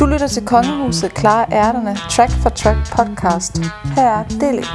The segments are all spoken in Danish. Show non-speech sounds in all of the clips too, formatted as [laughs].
Du lytter til Kongehuset Klare Ærterne Track for Track podcast. Her er del 1.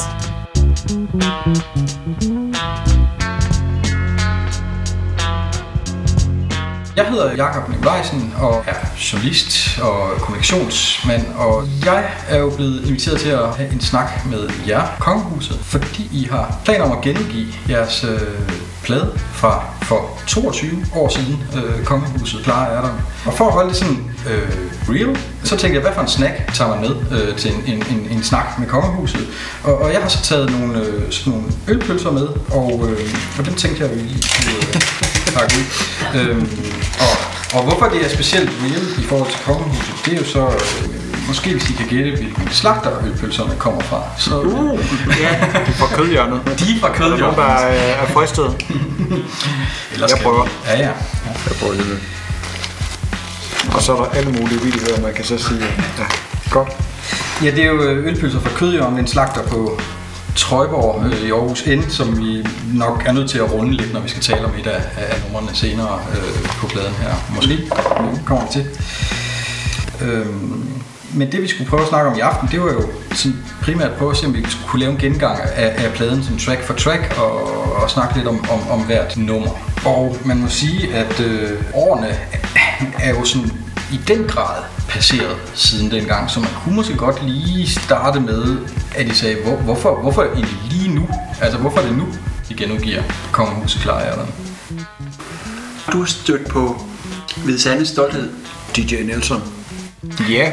Jeg hedder Jakob Nikolajsen og er journalist og kommunikationsmand, og jeg er jo blevet inviteret til at have en snak med jer, Kongehuset, fordi I har planer om at gengive jeres øh, plade fra for 22 år siden, øh, Kongehuset Klare er der. Og for at holde det sådan øh, real, så tænkte jeg, hvad for en snack tager man med øh, til en, en, en, en snak med Kongehuset? Og, og jeg har så taget nogle, øh, sådan nogle ølpølser med, og, øh, og dem tænkte jeg, at vi lige kunne øh, pakke ud. Øhm, og, og hvorfor det er specielt real i forhold til Kongehuset, det er jo så... Øh, Måske hvis I kan gætte, hvilken slagter ølpølserne kommer fra. Så, Uh, ja, de er fra kødhjørnet. de er fra Der er nogen, kødhjørnet. der er, er fristet. Ellers Jeg prøver. Ja, ja. Jeg prøver lige Og så er der alle mulige vidigheder, man kan så sige. Ja, godt. Ja, det er jo øh, ølpølser fra Kødjørn, en slagter på Trøjborg øh, i Aarhus N, som vi nok er nødt til at runde lidt, når vi skal tale om et af, af numrene senere øh, på pladen her. Måske kommer vi til. Øhm, men det vi skulle prøve at snakke om i aften, det var jo sådan primært på at se, om vi kunne lave en gengang af, af pladen som track for track og, og snakke lidt om, om, om hvert nummer. Og man må sige, at øh, årene er jo sådan i den grad passeret siden dengang, så man kunne måske godt lige starte med, at de sagde, hvor, hvorfor, hvorfor egentlig lige nu? Altså hvorfor er det nu, de genudgiver Kongehuset Klarhjerterne? Du har stødt på Hvide Sandes stolthed. DJ Nelson. Ja.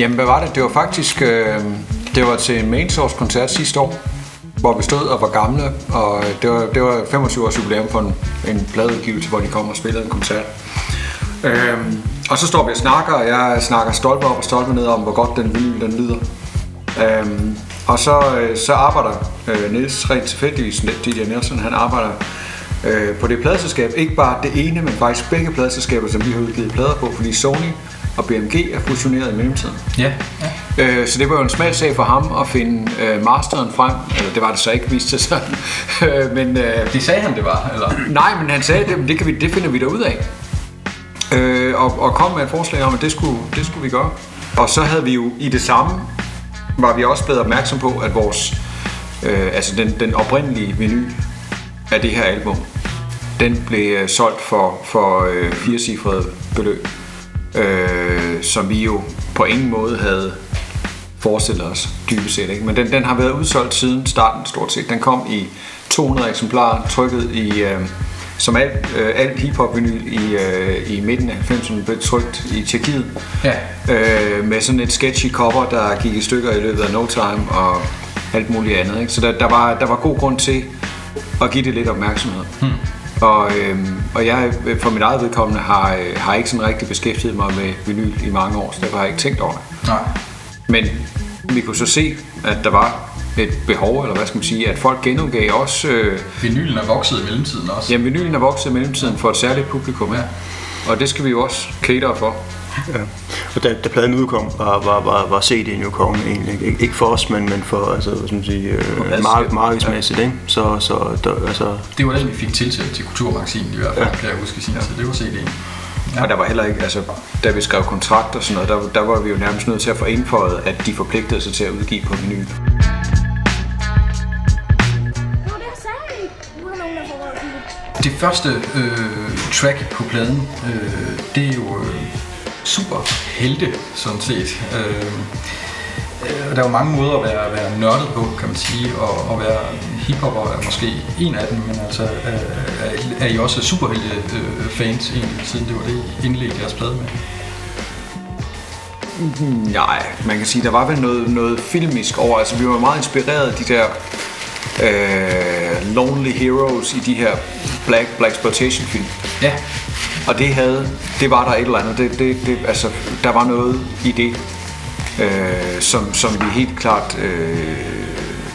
Jamen, hvad var det? Det var faktisk... Øh, det var til en main source koncert sidste år, hvor vi stod og var gamle, og øh, det var, det var 25 års jubilæum for en, en pladeudgivelse, hvor de kom og spillede en koncert. Øh, og så står vi og snakker, og jeg snakker stolpe op og stolpe ned om, hvor godt den vinyl den lyder. Øhm, og så, øh, så arbejder øh, Niels rent tilfældigvis, DJ Nielsen, han arbejder øh, på det pladeselskab. Ikke bare det ene, men faktisk begge pladeselskaber, som vi har udgivet plader på, fordi Sony og BMG er fusioneret i mellemtiden. Ja, ja. Øh, så det var jo en smal sag for ham at finde øh, masteren frem. Eller det var det så ikke, viste sig. Øh, [laughs] men, øh, Det sagde han, det var, eller? Nej, men han sagde, det, det, kan vi, det finder vi der ud af. Øh, og, og kom med et forslag om, at det skulle, det skulle vi gøre. Og så havde vi jo i det samme, var vi også blevet opmærksom på, at vores, øh, altså den, den oprindelige vinyl af det her album, den blev øh, solgt for, for øh, firecifrede beløb, øh, som vi jo på ingen måde havde forestillet os dybest set. Ikke? Men den, den har været udsolgt siden starten stort set. Den kom i 200 eksemplarer, trykket i, øh, som alt, øh, alt hiphop vinyl i, øh, i midten af 90'erne blev trykt i Tjekkiet. Ja. Øh, med sådan et sketchy cover, der gik i stykker i løbet af no time og alt muligt andet. Ikke? Så der, der, var, der var god grund til at give det lidt opmærksomhed. Hmm. Og, øhm, og jeg øh, for mit eget vedkommende har, øh, har ikke sådan rigtig beskæftiget mig med vinyl i mange år, så derfor har jeg ikke tænkt over det. Nej. Men vi kunne så se, at der var et behov, eller hvad skal man sige, at folk genudgav også... Øh, Vinylen er vokset i mellemtiden også. jamen, vinylen er vokset i mellemtiden for et særligt publikum, ja. Og det skal vi jo også cater for. Ja. Og da, da pladen udkom, var, var, var, var CD'en jo kongen egentlig. Ikke, ikke for os, men, men for altså, hvad skal man sige, øh, mark, markedsmæssigt. Ikke? Så, så der, altså, Det var den, vi fik tilsendt til Kulturmagasinet i hvert fald, ja. kan jeg huske i sin tid. Det var CD'en. Ja. Og der var heller ikke, altså, da vi skrev kontrakt og sådan noget, der, der var vi jo nærmest nødt til at få indføjet, at de forpligtede sig til at udgive på det. Det første øh, track på pladen, øh, det er jo øh, super helte, sådan set. Øh, øh, der er jo mange måder at være, være nørdet på, kan man sige, og, og være hiphopper er måske en af dem, men altså øh, er, er I også superhelte øh, fans egentlig, siden det var det, I indledte jeres plade med? Mm-hmm. Nej, man kan sige, der var vel noget, noget filmisk over. Altså, vi var meget inspireret af de der øh, Lonely Heroes i de her Black, Black Exploitation film. Ja, Og det havde, det var der et eller andet. Det, det, det, altså, der var noget i det, øh, som, som vi helt klart, øh,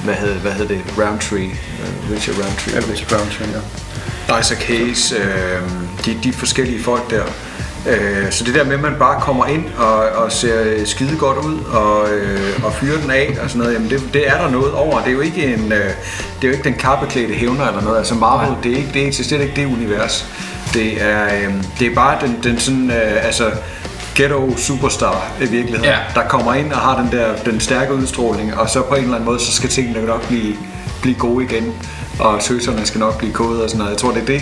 hvad hed, hvad hed det, Roundtree, øh, Richard Roundtree. Elvis Brown, ja. Isaac Hayes, øh, de, de forskellige folk der. Øh, så det der med, at man bare kommer ind og, og ser skide godt ud og, øh, og fyrer den af og sådan noget, jamen det, det er der noget over. Det er jo ikke, en, øh, det er jo ikke den kappeklædte hævner eller noget. Altså Marvel, det, er ikke, det eksisterer ikke det univers. Det er, øh, det er bare den, den sådan, øh, altså ghetto superstar i virkeligheden, Ja. der kommer ind og har den der den stærke udstråling, og så på en eller anden måde, så skal tingene nok blive, blive gode igen, og søserne skal nok blive kodet og sådan noget. Jeg tror, det er det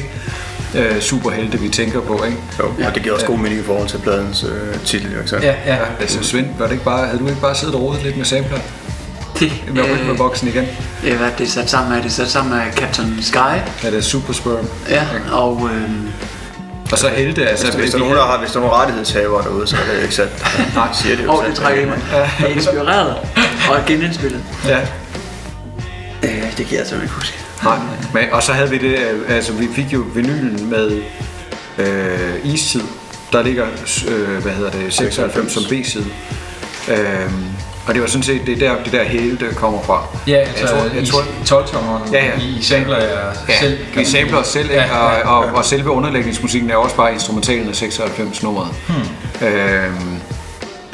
øh, superhelte, vi tænker på, ikke? Jo, og det giver også god mening i forhold til pladens øh, titel, jo, ikke sandt? Ja, ja. Altså Svend, var det ikke bare, havde du ikke bare siddet og rodet lidt med sampler? Det, Med øh, med boksen igen? øh, hvad er det sat sammen med? Det er sat sammen med Captain Sky. Ja, det er super sperm. Ja, og øh, Og så helte, altså... Hvis, hvis, der er nogen, der har, hvis der er nogle rettighedshavere derude, så er det ikke sandt. [laughs] Nej, siger det jo sandt. det trækker i mig. Er inspireret og genindspillet. Ja, Øh, det kan jeg simpelthen ikke huske. Nej. Men, og så havde vi det, øh, altså vi fik jo vinylen med øh, istid. Der ligger, øh, hvad hedder det, 96 som B-side. Øhm, og det var sådan set, det er der, det der hele det kommer fra. Ja, altså jeg tror, jeg i 12-tommeren, Ja, ja. I sampler jeg Ja, selv. vi man sampler os selv? Ja, ja. Og, og, og selve underlægningsmusikken er også bare instrumentalen af 96 nummeret. Hmm. Øhm,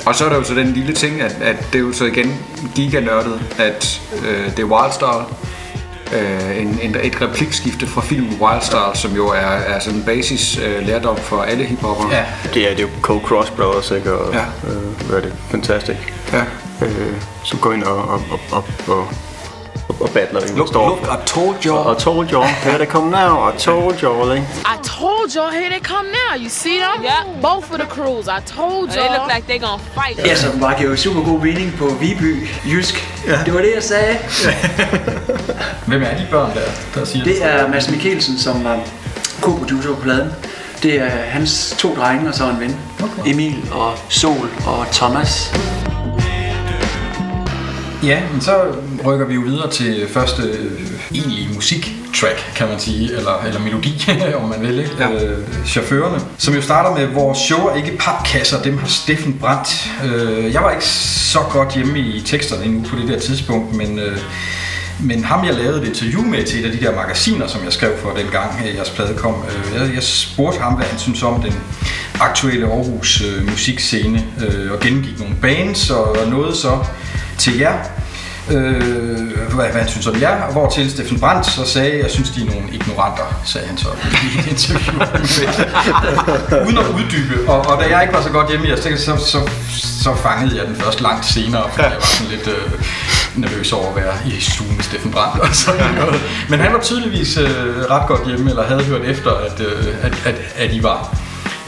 og så er der jo så den lille ting, at, at det er jo så igen giganørdet, at øh, det er Wildstar, øh, en, en, et replikskifte fra filmen Wildstar, som jo er, er sådan en basis øh, lærdom for alle hiphopper. Ja. Det er, det er jo Cold Cross Brothers, ikke? Og, Ja. øh, hvad er det? Fantastic. ja. Øh, som går ind og, og, og, og, og, og, battler, ikke? Look, Står look, I told you. Og told you, here they come now, I told you, ikke? I told y'all, here they come now. You see them? Yeah. Both of the crews. I told y'all. They look like they gonna fight. Ja, som bare giver jo super god mening på Viby Jysk. Ja. Det var det, jeg sagde. [laughs] Hvem er de børn der, der siger Det er Mads Mikkelsen, som var co-producer på pladen. Det er hans to drenge og så en ven. Okay. Emil og Sol og Thomas. Ja, men så rykker vi jo videre til første øh, egentlige musiktrack, kan man sige, eller, eller melodi, [laughs] om man vil, ikke? Ja. Øh, chaufførerne, som jo starter med, vores show er ikke papkasser, dem har Steffen brændt. Øh, jeg var ikke så godt hjemme i teksterne endnu på det der tidspunkt, men... Øh, men ham, jeg lavede et interview med til et af de der magasiner, som jeg skrev for dengang, øh, jeres plade kom, øh, jeg, jeg spurgte ham, hvad han synes om den aktuelle Aarhus øh, musikscene, øh, og gennemgik nogle bands, og nåede så til jer, øh, hvad, hvad han synes om jer, og hvor til Steffen Brandt så sagde, jeg synes, de er nogle ignoranter, sagde han så i et interview. [laughs] Uden at uddybe, og, og da jeg ikke var så godt hjemme i jeres så, så, så fangede jeg den først langt senere, fordi jeg var sådan lidt øh, nervøs over at være i stuen med Steffen Brandt og sådan noget. Men han var tydeligvis øh, ret godt hjemme, eller havde hørt efter, at, øh, at, at, at I var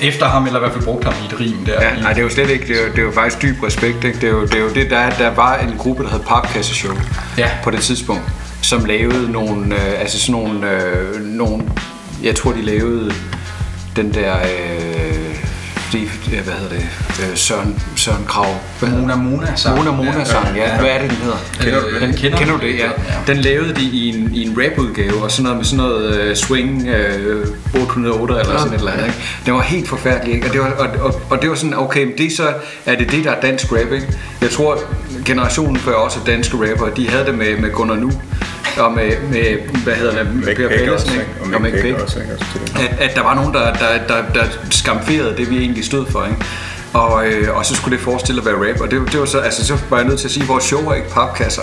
efter ham, eller i hvert fald brugt ham i et rim der. Ja, nej, det er jo slet ikke, det er jo, det er jo faktisk dyb respekt, ikke? Det er jo det, er jo det der, der var en gruppe, der hed Papkasseshow Ja. på det tidspunkt, som lavede nogle, øh, altså sådan nogle, øh, nogle, jeg tror de lavede den der, øh, ja, hvad hedder det, øh, Søren, Søren Krav, hvad Mona Mona sang. Mona Mona sang, ja. Hvad er det, den hedder? Kender, du den? kender Kender, du det? det? Ja. Den lavede de i en, i en rap-udgave, og sådan noget med sådan noget øh, swing øh, 808 eller sådan et eller andet. Ikke? Det var helt forfærdeligt, ikke? Og det var, og, og, og det var sådan, okay, men det så, er det det, der er dansk rap, ikke? Jeg tror, generationen før også danske rapper, de havde det med, med Gunnar Nu, og med, med hvad hedder det, med Per Pallesen, ikke? Og Og Mick Pick også, ikke? Altså, det- at, at der var nogen, der, der, der, der skamferede det, vi egentlig stod for. Ikke? Og, øh, og så skulle det forestille at være rap. Og det, det var så, altså, så var jeg nødt til at sige, at vores show er ikke papkasser.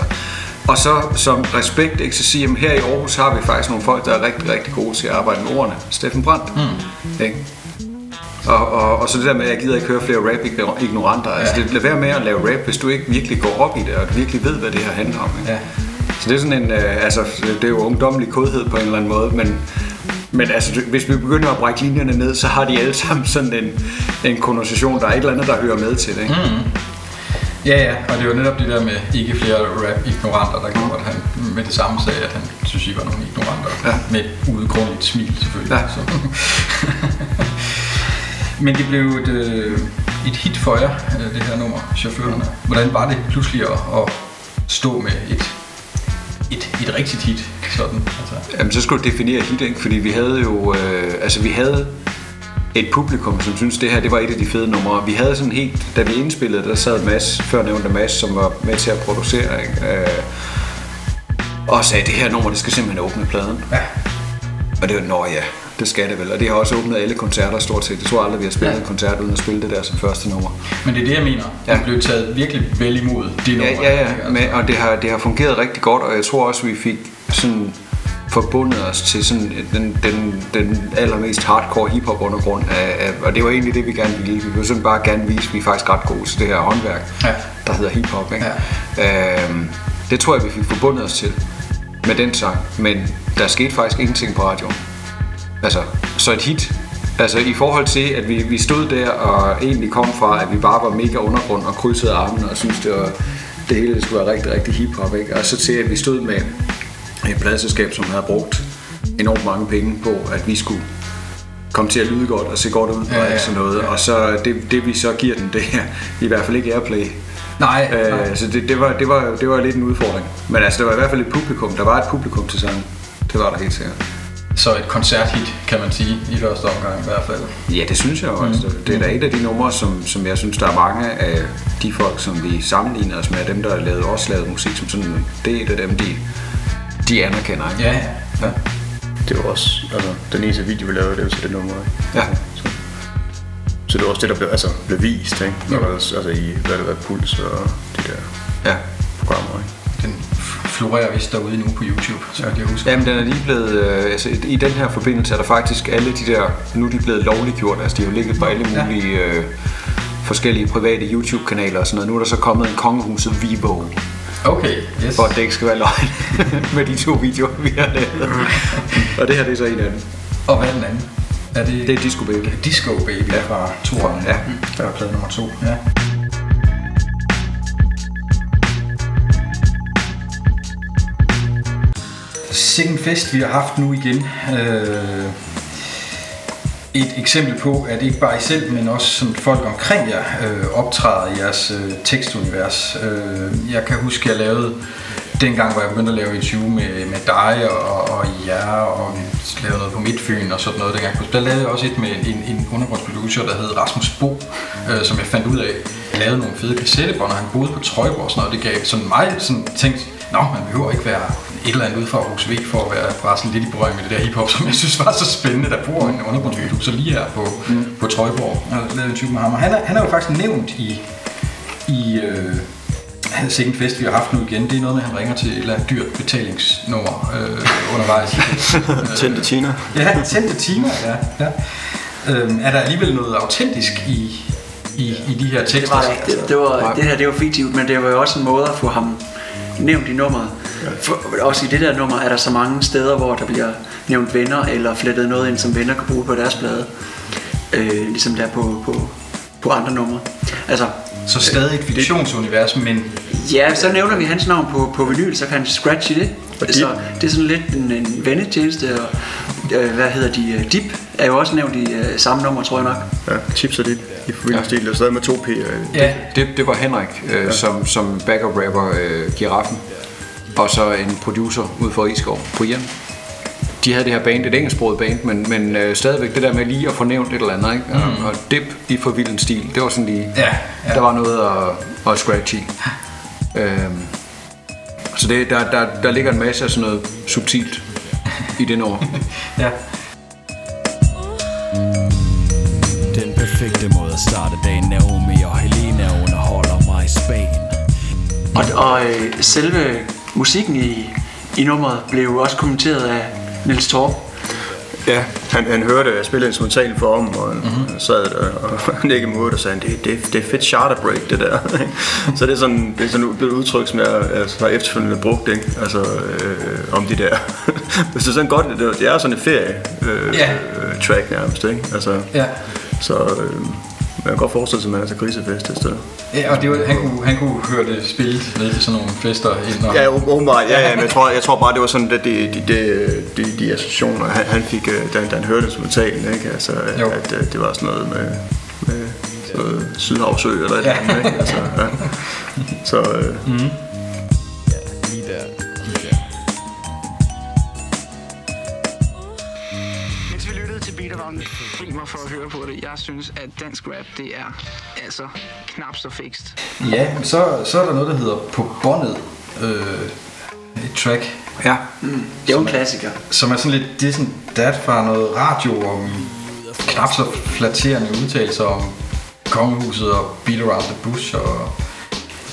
Og så som respekt, ikke, så sige, at her i Aarhus har vi faktisk nogle folk, der er rigtig, rigtig gode til at arbejde med ordene. Steffen Brandt. Mm. Ikke? Og, og, og så det der med, at jeg gider ikke høre flere rap-ignoranter. Altså, det, lad være med at lave rap, hvis du ikke virkelig går op i det, og du virkelig ved, hvad det her handler om. Ikke? Ja. Så det er sådan en, øh, altså, det er jo ungdommelig kodhed på en eller anden måde, men, men altså, hvis vi begynder at brække linjerne ned, så har de alle sammen sådan en, en konnotation, der er et eller andet, der hører med til det. Ikke? Mm. Ja, ja, og det var netop det der med ikke flere rap-ignoranter, der gjorde, at han med det samme sagde, at han synes, I var nogle ignoranter. Ja. Med et udgrundigt smil, selvfølgelig. Ja. Så. [laughs] Men det blev et, øh, et hit for jer, øh, det her nummer, chaufførerne. Hvordan var det pludselig at, at stå med et, et, et rigtigt hit? Sådan, altså. Jamen, så skulle du definere hit, ikke? Fordi vi havde jo, øh, altså vi havde et publikum, som synes det her, det var et af de fede numre. Vi havde sådan helt, da vi indspillede, der sad Mads, før nævnte Mads, som var med til at producere, ikke? Øh, og sagde, det her nummer, det skal simpelthen åbne pladen. Ja. Og det var, nå ja, det skal det vel. Og det har også åbnet alle koncerter stort set. Jeg tror aldrig, vi har spillet Ja. en koncert uden at spille det der som første nummer. Men det er det, jeg mener. Ja. Det blev taget virkelig vel imod det nummer. Ja, ja, ja. Men, og det har, det har fungeret rigtig godt, og jeg tror også, vi fik sådan forbundet os til sådan den, den, den allermest hardcore hiphop undergrund, af, af, og det var egentlig det, vi gerne ville. Vi ville sådan bare gerne vise, at vi er faktisk ret gode til det her håndværk, Ja. der hedder hiphop. Ikke? Ja. Øhm, det tror jeg, vi fik forbundet os til med den sang, men der skete faktisk ingenting på radioen. Altså, så et hit. Altså i forhold til, at vi, vi stod der og egentlig kom fra, at vi bare var mega undergrund og krydsede armene og syntes, det, var, det hele det skulle være rigtig, rigtig hiphop. Ikke? Og så til, at vi stod med et pladselskab, som havde brugt enormt mange penge på, at vi skulle komme til at lyde godt og se godt ud Ja, og ikke sådan noget. ja. Og så det, det vi så giver den, det er i hvert fald ikke airplay. Nej, nej. Øh, så det, det, var, det, var, det var lidt en udfordring. Men altså, der var i hvert fald et publikum. Der var et publikum til sangen. Det var der helt sikkert. Så et koncerthit, kan man sige, i første omgang i hvert fald. Ja, det synes jeg jo. Altså, det er da et af de numre, som, som jeg synes, der er mange af de folk, som vi sammenligner os med, dem der har lavet, også lavet musik, som sådan, det er et af dem, de, de anerkender. Ikke? Ja, ja. Det var også, altså, den eneste video, vi lavede, det var til det nummer, ikke? Ja. Så, så det var også det, der blev, altså, blev vist, ikke? Ja. Altså, altså i, hvad det var, Puls og de der ja. programmer, ikke? Den florerer vist derude nu på YouTube, så jeg kan huske. Jamen, den er lige blevet, øh, altså, i den her forbindelse er der faktisk alle de der, nu er de blevet lovliggjort, altså de har jo ligget på alle mulige øh, forskellige private YouTube-kanaler og sådan noget. Nu er der så kommet en kongehuset Vivo, Okay, yes. for at det ikke skal være løgn [laughs] med de to videoer, vi har lavet. og det her, det er så en af dem. Og hvad er den anden? Er det, Det er Disco Baby. Disco Baby ja. fra toeren. Ja. Der er plade nummer to. Ja. Sikken fest, vi har haft nu igen. Øh, et eksempel på, at ikke bare I selv, men også som folk omkring jer øh, optræder i jeres øh, tekstunivers. Øh, jeg kan huske, at jeg lavede dengang, hvor jeg begyndte at lave interview med, med dig og, og jer, og vi lavede noget på Midtfyn og sådan noget dengang. Der lavede jeg også et med en, en undergrundsproducer, der hed Rasmus Bo, øh, som jeg fandt ud af, lavede nogle fede kassettebånd, og han boede på Trøjborg og sådan noget. Det gav sådan mig sådan tænkt, Nå, man behøver ikke være et eller andet ud fra Aarhus V for at være bare sådan lidt i berøring med det der hiphop, som jeg synes var så spændende. Der bor en undergrundsproducer lige her på, mm. på Trøjborg. Har lavet en type med ham, og han er, han er jo faktisk nævnt i, i øh, Sikken Fest, vi har haft nu igen. Det er noget med, at han ringer til et eller andet dyrt betalingsnummer øh, undervejs. [laughs] Tændte Tina. Ja, tændte timer, ja. ja. Øhm, er der alligevel noget autentisk i, i, i de her tekster? Det var. Det, det, var, det her det var fiktivt, men det var jo også en måde at få ham nævnt i nummeret. For, også i det der nummer er der så mange steder, hvor der bliver nævnt venner, eller flettet noget ind, som venner kan bruge på deres plade. Øh, ligesom der på, på, på andre numre. Altså, Så stadig et fiktionsunivers, men ja, så nævner vi hans navn på, på vinyl, så kan han scratche det. Og Så Dip? det er sådan lidt en, en vennetjeneste, og øh, hvad hedder de? øh, Dip er jo også nævnt i øh, samme nummer, tror jeg nok. Ja, chips og dit i forbindelse ja. stadig med to P. øh, ja, Det, det var Henrik, øh, ja. som, som backup rapper øh, Giraffen, og så en producer ude for Rigskov, Brian. De havde det her band, et engelsksproget band, men, men øh, stadigvæk det der med lige at få nævnt et eller andet, ikke? Mm. Og, og dip i forvilden stil, det var sådan lige, Ja, ja. der var noget at, at scratch i. Øhm, så det, der, der, der ligger en masse af sådan noget subtilt i det nummer. [laughs] ja. Den perfekte måde at starte dagen Naomi og Helena underholder mig i Spanien Og, og øh, selve musikken i, i nummeret blev også kommenteret af Niels Torp. Ja, han, han hørte, at jeg spillede instrumental for ham, og mm-hmm. sad der og [laughs] nikkede mod og sagde, det, det, det er fedt charter break, det der. [laughs] så det er sådan, det er sådan et udtryk, som jeg, jeg har efterfølgende brugt, ikke? Altså, øh, om de der. [laughs] Hvis det er sådan godt, det, det er sådan et ferie øh, Ja. øh, track nærmest, ikke? Altså, ja. så øh, man kan godt forestille sig, at man er til grisefest et sted. Ja, og det var, han, kunne, han kunne høre det spillet ned til sådan nogle fester. Ind og, Ja, åbenbart. Ja, ja, men jeg tror, jeg tror bare, det var sådan, at de, de, de, de, de associationer, han, han fik, øh, da, da han hørte instrumentalen, ikke? Altså, at, Jo. at, øh, det var sådan noget med, med sådan noget Sydhavsø eller et eller andet, ikke? Altså, ja. [laughs] Så øh, Lige mig for at høre på det. Jeg synes, at dansk rap, det er altså knap så fikst. ja så, så er der noget, der hedder På båndet. Øh, et track, Ja, Det er jo en klassiker. som er sådan lidt det sådan dat fra noget radio om knap så flatterende udtalelser om kongehuset og Beat Around the Bush og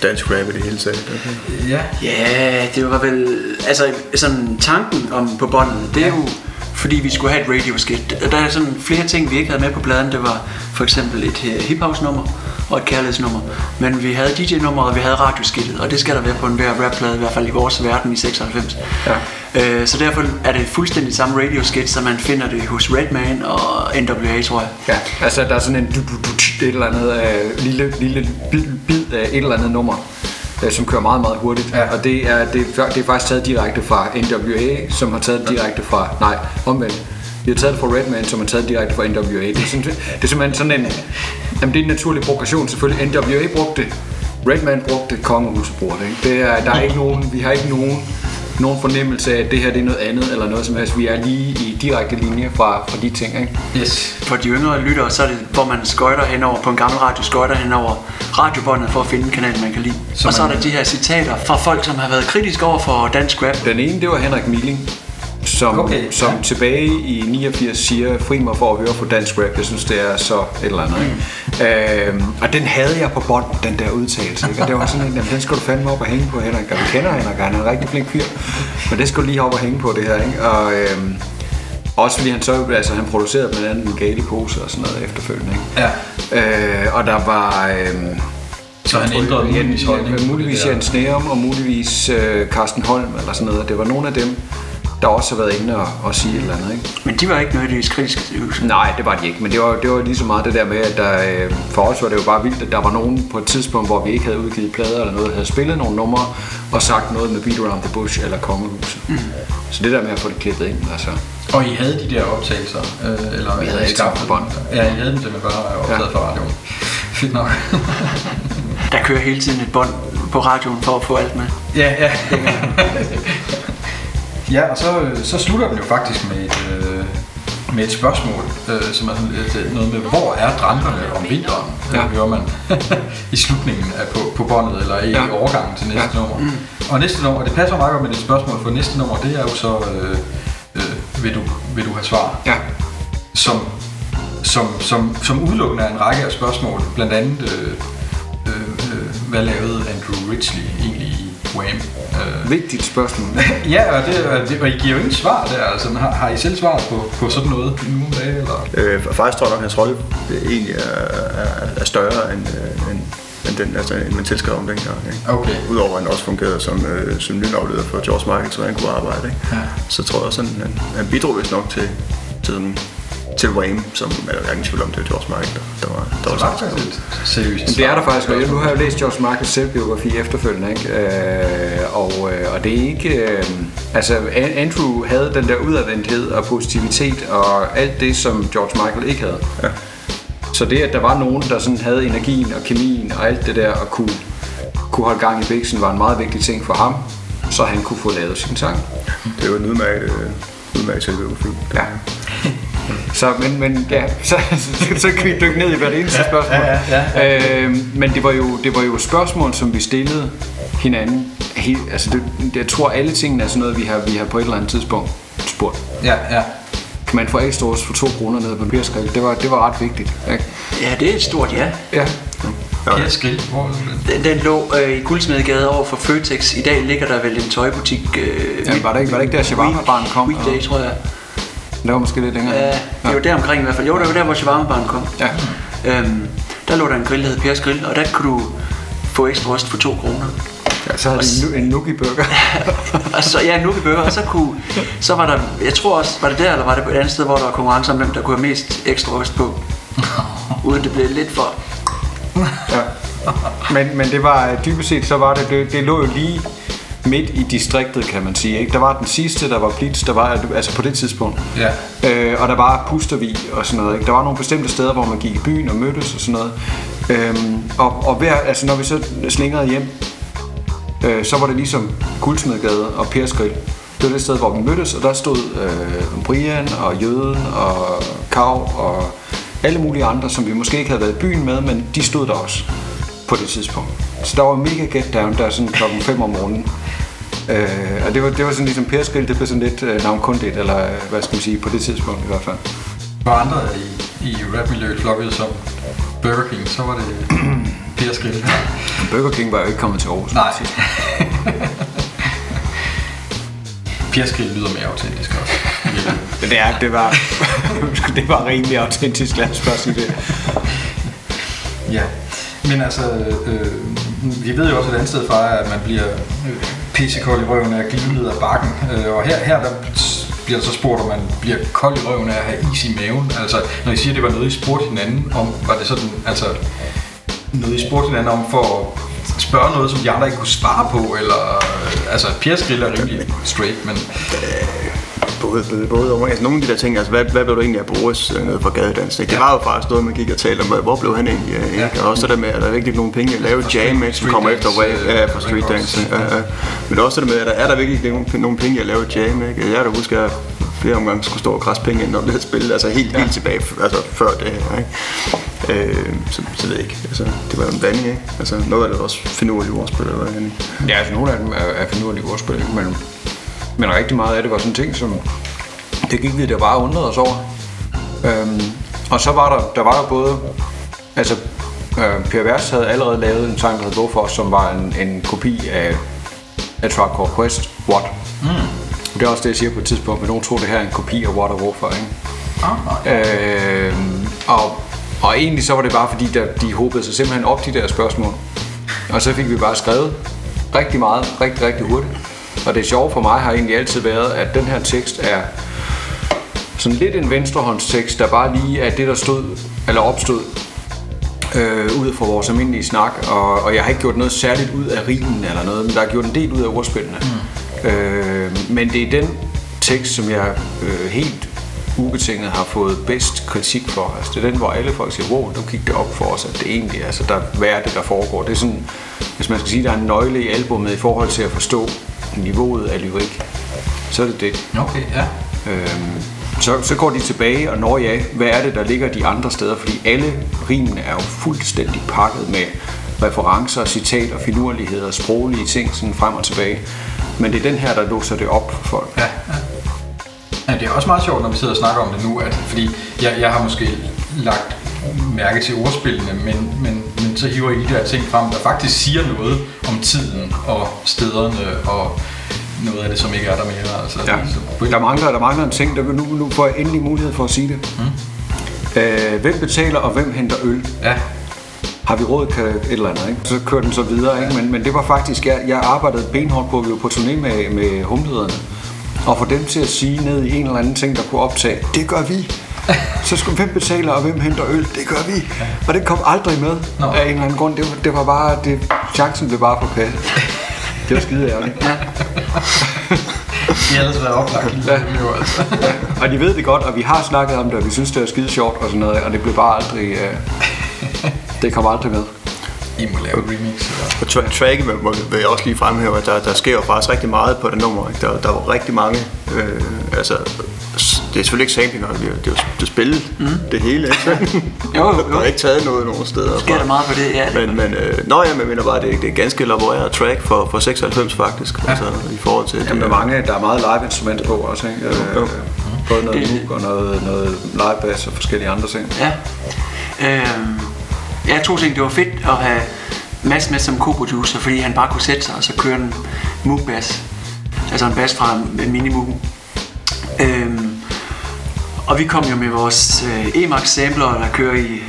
dansk rap i det hele taget. Okay. Ja. Ja, det var vel... Altså, sådan tanken om på båndet, det er jo fordi vi skulle have et radio skit. Der er sådan flere ting, vi ikke havde med på pladen. Det var for eksempel et øh, hip house nummer og et kærlighedsnummer. Men vi havde DJ-nummeret, og vi havde radioskittet, og det skal der være på en hver rapplade, i hvert fald i vores verden i 96. Ja. Øh, så derfor er det fuldstændig samme radio skit, så man finder det hos Redman og NWA, tror jeg. Ja, altså der er sådan en du, du, du, et eller andet uh, lille, lille bid af et eller andet nummer øh, som kører meget, meget hurtigt. Ja. Og det er, det, er, det er faktisk taget direkte fra NWA, som har taget direkte fra, nej, omvendt. Vi har taget det fra Redman, som har taget direkte fra NWA. Det er, sådan, det er simpelthen sådan en, jamen det er en naturlig progression selvfølgelig. NWA brugte det, Redman brugte det, Kongehuset bruger det. Ikke? det er, der er ikke nogen, vi har ikke nogen nogen fornemmelse af, at det her det er noget andet, eller noget som helst. Vi er lige i direkte linje fra, fra de ting, ikke? Yes. For de yngre lyttere, så er det, hvor man skøjter henover på en gammel radio, skøjter henover radiobåndet for at finde en kanal, man kan lide. Så og så er der de her citater fra folk, som har været kritiske over for dansk rap. Den ene, det var Henrik Milling, som, okay, som ja. tilbage i 89 siger, fri mig for at høre på dansk rap. Jeg synes, det er så et eller andet. Ikke? Mm. Øhm, og den havde jeg på bånd, den der udtalelse. Ikke? Og det var sådan en, jamen, den skal du fandme op og hænge på, Henrik. Og vi kender Henrik, han er en rigtig flink fyr. Men det skal du lige op og hænge på, det her. Ikke? Og, øhm, også fordi han så, altså han producerede blandt andet en gale pose og sådan noget efterfølgende. Ikke? Ja. Øh, og der var... Øhm, så han ændrede muligvis holdning? Ja, muligvis Jens Nærum og muligvis øh, Carsten Holm eller sådan noget. Det var nogle af dem, der også har været inde og, og sige et eller andet. Ikke? Men de var ikke nødvendigvis kritiske til Nej, det var de ikke. Men det var, det var lige så meget det der med, at der, øh, for os var det jo bare vildt, at der var nogen på et tidspunkt, hvor vi ikke havde udgivet plader eller noget, havde spillet nogle numre og sagt noget med Beat Around the Bush eller Kongehuset. Mm. Så det der med at få det klippet ind, altså. Og I havde de der optagelser? Øh, eller vi havde ikke skabt på bånd. Ja, I havde dem simpelthen bare optaget ja. fra radioen. [laughs] Fedt nok. der kører hele tiden et bånd på radioen for at få alt med. Ja, ja. [laughs] Ja, og så, så slutter den jo faktisk med et, øh, med et spørgsmål, øh, som er sådan lidt, øh, noget med, hvor er drankerne om vinteren? Ja. Det hører man [laughs] i slutningen af på, på båndet, eller i ja. overgangen til næste ja. nummer. Mm. Og næste nummer, det passer meget godt med det spørgsmål, for næste nummer, det er jo så, øh, øh, vil, du, vil du have svar? Ja. Som, som, som, som udelukkende er en række af spørgsmål, blandt andet, øh, øh, øh hvad lavede Andrew Ridgely egentlig i Wham? Øh. Vigtigt spørgsmål. [laughs] ja, og, det, og, det, og I giver jo ingen svar der. Altså, har, har I selv svaret på, på sådan noget i nogle dage? Eller? Øh, faktisk tror jeg nok, at hans rolle egentlig er, er, er større end, øh, end, end den, altså, end man tilskrev om dengang. Ikke? Okay. Udover at han også fungerede som, øh, som lynafleder for George Michael, så han kunne arbejde. Ikke? Ja. Så tror jeg også, at han, han bidrog vist nok til, til sådan til Wayne, som er der ingen tvivl om, det var George Michael, der, der var, der var sagt. Seriøst. Det er der faktisk, og nu har jeg jo læst George Michaels selvbiografi efterfølgende, ikke? Øh, og, øh, og det er ikke... Øh, altså, Andrew havde den der udadvendthed og positivitet og alt det, som George Michael ikke havde. Ja. Så det, at der var nogen, der sådan havde energien og kemien og alt det der, og kunne, kunne holde gang i biksen, var en meget vigtig ting for ham, så han kunne få lavet sin sang. Det var en udmærket, udmærket selvbiografi. Ja. Så, men, men ja, [laughs] så, så kan vi dykke ned i hvert eneste spørgsmål. Ja, ja, ja, ja. Øh, men det var, jo, det var jo spørgsmål, som vi stillede hinanden. Helt, altså det, jeg tror, alle tingene er sådan noget, vi har, vi har på et eller andet tidspunkt spurgt. Ja, ja. Kan man få ekstra for to kroner ned på en pierskrill? Det var, det var ret vigtigt. Ikke? Ja, det er et stort ja. Ja. Per Skrill, hvor den? Den lå øh, i Guldsmedegade over for Føtex. I dag ligger der vel en tøjbutik. Øh, ja, var det ikke, var det ikke der Shawarma-barn kom? Weekday, tror jeg. Det var måske lidt længere. Ja, det var der omkring i hvert fald. Jo, det var der, hvor shawarma kom. Ja. Øhm, der lå der en grill, der hed Pers Grill, og der kunne du få ekstra ost for 2 kroner. Ja, så havde de en Nuki burger. [laughs] så, ja, en Nuki burger, og så, kunne, så var der, jeg tror også, var det der, eller var det et andet sted, hvor der var konkurrence om, hvem der kunne have mest ekstra ost på. [laughs] Uden det blev lidt for... ja. Men, men det var dybest set, så var det, det, det lå jo lige midt i distriktet, kan man sige. Ikke? Der var den sidste, der var Blitz, der var altså på det tidspunkt. Ja. Øh, og der var Pustervig og sådan noget. Ikke? Der var nogle bestemte steder, hvor man gik i byen og mødtes og sådan noget. Øhm, og, og hver, altså, når vi så slingrede hjem, øh, så var det ligesom Guldsmedgade og Pers Grill. Det var det sted, hvor vi mødtes, og der stod øh, Brian og Jøden og Kav og alle mulige andre, som vi måske ikke havde været i byen med, men de stod der også på det tidspunkt. Så der var mega get down der sådan klokken 5 om morgenen. Øh, og det var, det var sådan ligesom Per Skrill, det blev sådan lidt øh, navnkundigt, eller øh, hvad skal man sige, på det tidspunkt i hvert fald. For andre i, i rapmiljøet flokkede som Burger King, så var det [clears throat] Pers Grill. Burger King var jo ikke kommet til Aarhus. Nej. [laughs] Pers Grill lyder mere autentisk også. [laughs] Men det, er, det, var, [laughs] det var rimelig autentisk, lad os bare sige det. Ja, men altså, øh, vi ved jo også et andet sted fra, at man bliver øh, pissekold i røven af at glide ned ad bakken. Øh, og her, her der bliver så spurgt, om man bliver kold i røven af at have is i maven. Altså, når I siger, at det var noget, I spurgte hinanden om, var det sådan, altså, noget, I spurgte hinanden om for at spørge noget, som de andre ikke kunne svare på, eller, øh, altså, Piers Grill er rimelig straight, men... Både, både, over. Altså, nogle af de der ting, altså hvad, hvad blev du egentlig af Boris øh, nede fra gadedans? Ikke? Det var jo faktisk noget, man gik og talte om, hvor blev han egentlig? Øh, ikke? Og også det der med, at der er virkelig nogle penge at lave jam, ikke, som kommer efter way, ja, for street dance. Ja, ja. Men også det der med, at der er der virkelig nogle, nogle penge at lave jam. Ikke? Jeg kan huske, at flere omgange skulle stå og græsse penge ind, når havde spillet, altså helt, ja. helt tilbage, altså før det her. Ikke? Øh, så, så ved jeg ikke, altså, det var jo en blanding, ikke? Altså, noget af det var også finurlige ordspil, eller hvad Henning? Ja, altså nogle af dem er, er finurlige ordspil, men, men rigtig meget af det var sådan ting, som det gik vi der bare undrede os over. Øhm, og så var der, der var der både, altså øh, Per Vers havde allerede lavet en sang, der hed Go som var en, en kopi af, af Tribe Quest, What. Mm. Det er også det, jeg siger på et tidspunkt, men nogen tror, det her er en kopi af What og Hvorfor, ikke? Ah, øh, og, og egentlig så var det bare fordi, der, de håbede sig simpelthen op de der spørgsmål. Og så fik vi bare skrevet rigtig meget, rigtig, rigtig hurtigt. Og det sjove for mig har egentlig altid været, at den her tekst er sådan lidt en venstrehåndstekst, der bare lige er det, der stod, eller opstod øh, ud fra vores almindelige snak, og, og jeg har ikke gjort noget særligt ud af rimen eller noget, men der er gjort en del ud af ordspillene. Mm. Øh, men det er den tekst, som jeg øh, helt ubetinget har fået bedst kritik for. Altså, det er den, hvor alle folk siger, wow, nu gik det op for os, at det egentlig altså, der, hvad er det, der foregår. Det er sådan, hvis man skal sige, der er en nøgle i albumet i forhold til at forstå niveauet af lyrik, så er det det. Okay, ja. Øhm, så, så går de tilbage og når ja, hvad er det, der ligger de andre steder? Fordi alle rimene er jo fuldstændig pakket med referencer, citater, finurligheder, sproglige ting sådan frem og tilbage. Men det er den her, der låser det op for folk. Ja, ja. ja det er også meget sjovt, når vi sidder og snakker om det nu, at, fordi jeg, jeg har måske lagt mærke til ordspillene, men, men, men så hiver I de der ting frem, der faktisk siger noget om tiden og stederne og noget af det, som ikke er der mere. Altså, ja. så, der, mangler, der mangler en ting, der nu, nu får jeg endelig mulighed for at sige det. Mm. Øh, hvem betaler, og hvem henter øl? Ja. Har vi råd til et eller andet, ikke? Så kører den så videre, ikke? Men, men det var faktisk, jeg, jeg arbejdede benhårdt på, at vi var på turné med, med humlederne. Og få dem til at sige ned i en eller anden ting, der kunne optage, det gør vi. [laughs] Så skulle hvem betaler, og hvem henter øl, det gør vi. Og det kom aldrig med Nå. af en eller anden grund. Det, var, det var bare, det, chancen blev bare forpasset. [laughs] Det var skide ærgerligt. Ja. De har ellers været oplagt. Ja. altså. og de ved det godt, og vi har snakket om det, og vi synes, det er skide sjovt og sådan noget, og det blev bare aldrig... Uh, [laughs] det kom aldrig med. I må lave remix. På tra- tracket vil, vil jeg også lige fremhæve, at der, der sker jo faktisk rigtig meget på det nummer. Ikke? Der, der var rigtig mange, øh, altså, det er selvfølgelig ikke samplinger, det er, det er jo det er spillet, mm. det hele. Ikke? [laughs] Jo, jo, jo. Der er ikke taget noget nogen steder. Sker der meget på det, ja. Men, men øh, nå ja, men jeg mener bare, det, er- det er ganske elaboreret track for, for 96 faktisk, ja. altså i forhold til... Jamen, der, er mange, der er meget live instrumenter på også, ikke? Jo. Øh, både noget hook og noget, noget live bass og forskellige andre ting. Ja. Øhm, jeg to ting, det var fedt at have Mads med som co-producer, fordi han bare kunne sætte sig og så køre en moog bass. Altså en bass fra en mini moog. Øhm, og vi kom jo med vores øh, Emax sampler, der kører i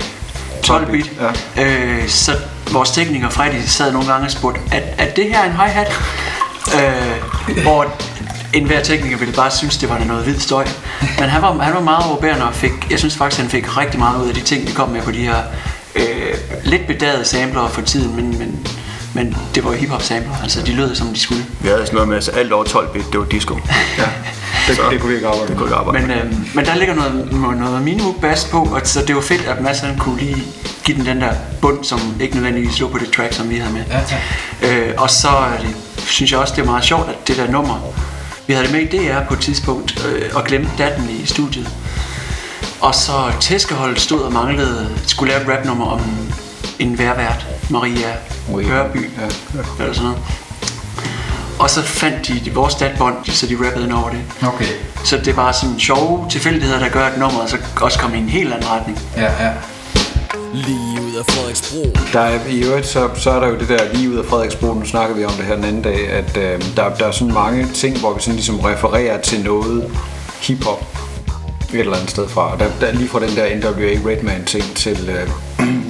12 bit. Ja. Øh, så vores tekniker Freddy sad nogle gange og spurgte, er, er det her en hi-hat? Øh, hvor enhver tekniker ville bare synes, det var noget hvid støj. Men han var, han var meget overbærende og fik, jeg synes faktisk, han fik rigtig meget ud af de ting, vi kom med på de her øh, lidt bedagede sampler for tiden, men, men, men det var jo hiphop sampler, altså de lød som de skulle. Vi havde sådan noget med, at alt over 12 bit, det var disco. [laughs] Ja. Det, det kunne vi ikke arbejde Det kunne arbejde Men, øh, men der ligger noget, noget minimoog bass på, og så det var fedt, at Mads han kunne lige give den den der bund, som ikke nødvendigvis lå på det track, som vi havde med. Ja, Øh, og så er det, synes jeg også, det er meget sjovt, at det der nummer, vi havde det med i DR på et tidspunkt, øh, og glemte datten i studiet. Og så tæskeholdet stod og manglede, skulle lave et rapnummer om en værvært, Maria Maria. Hørby, Ja, ja. eller sådan noget. Og så fandt de vores datbånd, så de rappede ind over det. Okay. Så det var sådan sjove tilfældigheder, der gør, at nummeret så også kom i en helt anden retning. Ja, ja. Lige ud af Frederiksbro Der er, I øvrigt, så, så er der jo det der lige ud af Frederiksbro, nu snakker vi om det her den anden dag, at øh, der, der er sådan mange ting, hvor vi sådan ligesom refererer til noget hiphop et eller andet sted fra. Der, der lige fra den der NWA Redman ting til, øh,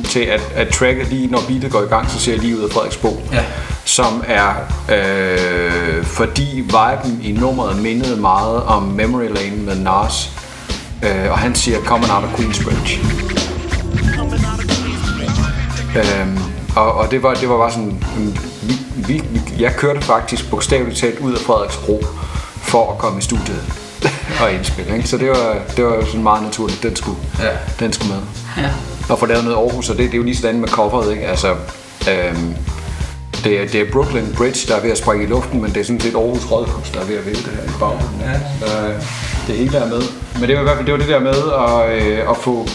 til at, at tracket lige, når beatet går i gang, så ser jeg lige ud af Frederiksbro. Ja. Som er, øh, fordi viben i nummeret mindede meget om Memory Lane med Nas. Øh, og han siger, coming out of Queensbridge. Øhm, og, og det var, det var bare sådan, mm, vi, vi, vi, jeg kørte faktisk bogstaveligt talt ud af Frederiksbro for at komme i studiet [laughs] og indspille. Ikke? Så det var, det var sådan meget naturligt, den skulle, Ja. den skulle med. Ja. Og få lavet noget Aarhus, og det, det er jo lige sådan med coveret, ikke? Altså, øhm, det, er, det er Brooklyn Bridge, der er ved at springe i luften, men det er sådan set Aarhus Rådhus, der er ved at vælte her i baggrunden. Ja. Så, øh, det hele er med. Men det var i hvert fald det, var det der med at, øh, at få,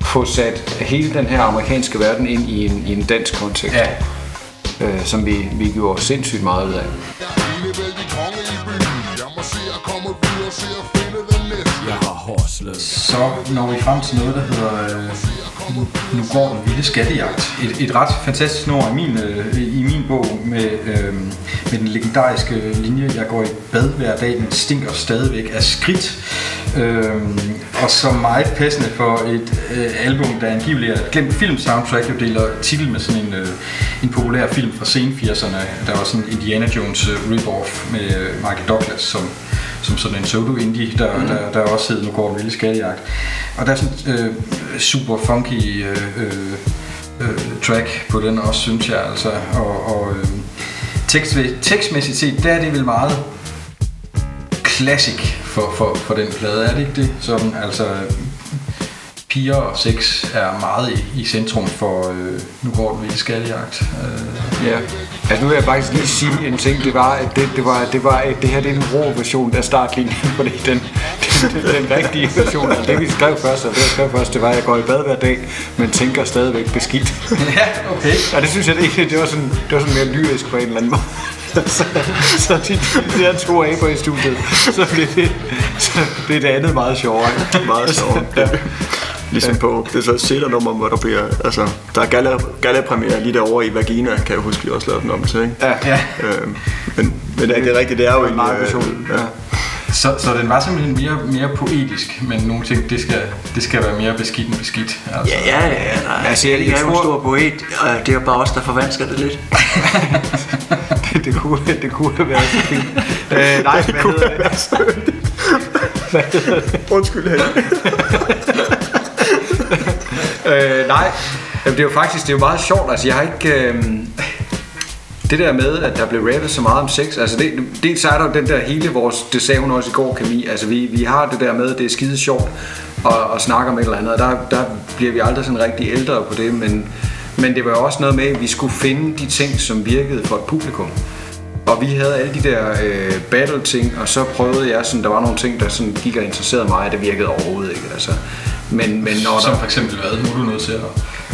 få sat hele den her amerikanske verden ind i en, i en dansk kontekst. Ja. Øh, som vi, vi gjorde sindssygt meget ud af. Jeg har hårslød Så når vi frem til noget, der hedder øh, nu- går den vilde skattejagt. Et, et ret fantastisk nummer i min, øh, i min bog med, øh, med den legendariske linje Jeg går i bad hver dag, men stinker stadigvæk af skridt. Øh, og så meget passende for et øh, album, der angiveligt er et glemt film soundtrack, jo deler titel med sådan en, øh, en populær film fra sen 80'erne. Der var sådan Indiana Jones øh, rip-off med øh, Michael Douglas som som sådan en pseudo-indie, der, mm. der, der også hedder Nu går den vilde skattejagt. Og der er sådan øh, super funky øh, øh, øh, track på den også, synes jeg. Altså. Og, og øh, tekst, tekstmæssigt set, der er det vel meget classic for, for, for den plade, er det ikke det? Sådan, altså, piger og sex er meget i, i centrum for øh, Nu går den vilde skattejagt. Øh, Ja. Altså nu vil jeg faktisk lige sige en ting, det var, at det, det, var, det, var, at det her det er en rå version af startlinjen, fordi den, den, den, den rigtige version, det vi skrev først, og det jeg skrev først, det var, at jeg går i bad hver dag, men tænker stadigvæk beskidt. [laughs] ja, okay. Og det synes jeg det, det var sådan, det var sådan mere lyrisk på en eller anden måde. [laughs] så, så de, de der to aber i studiet, så blev det, så blev det andet meget sjovere. Meget sjovt. Ja. Ligesom på, det er så et sætter nummer, hvor der bliver, altså, der er gala, gala-premiere lige derovre i Vagina, kan jeg huske, vi også lavede den om til, ikke? Ja. Ja. Øhm, men, men det er, det er rigtigt, det er jo en... meget øh, version. ja. Så, så den var simpelthen mere, mere poetisk, men nogle ting, det skal, det skal være mere beskidt end beskidt. Altså. Ja, ja, ja. Nej, Altså, jeg- jeg, er jo en stor poet, og det er jo bare os, der forvansker det lidt. det, [laughs] det, kunne, det kunne have været så fint. Øh, nej, hvad hedder det? Hvad hedder det? Undskyld, Henrik. Øh, nej, Jamen, det er jo faktisk det er jo meget sjovt. Altså, jeg har ikke... Øh, det der med, at der blev rappet så meget om sex, altså det, dels så er der jo den der hele vores, det sagde hun også i går, Camille, altså vi, vi har det der med, at det er skide sjovt at, at snakke om et eller andet, og der, der bliver vi aldrig sådan rigtig ældre på det, men, men det var jo også noget med, at vi skulle finde de ting, som virkede for et publikum. Og vi havde alle de der øh, battle-ting, og så prøvede jeg sådan, der var nogle ting, der sådan gik og interesserede mig, og det virkede overhovedet ikke, altså. Men, men når Som der, for eksempel hvad? Nu er du nødt til at...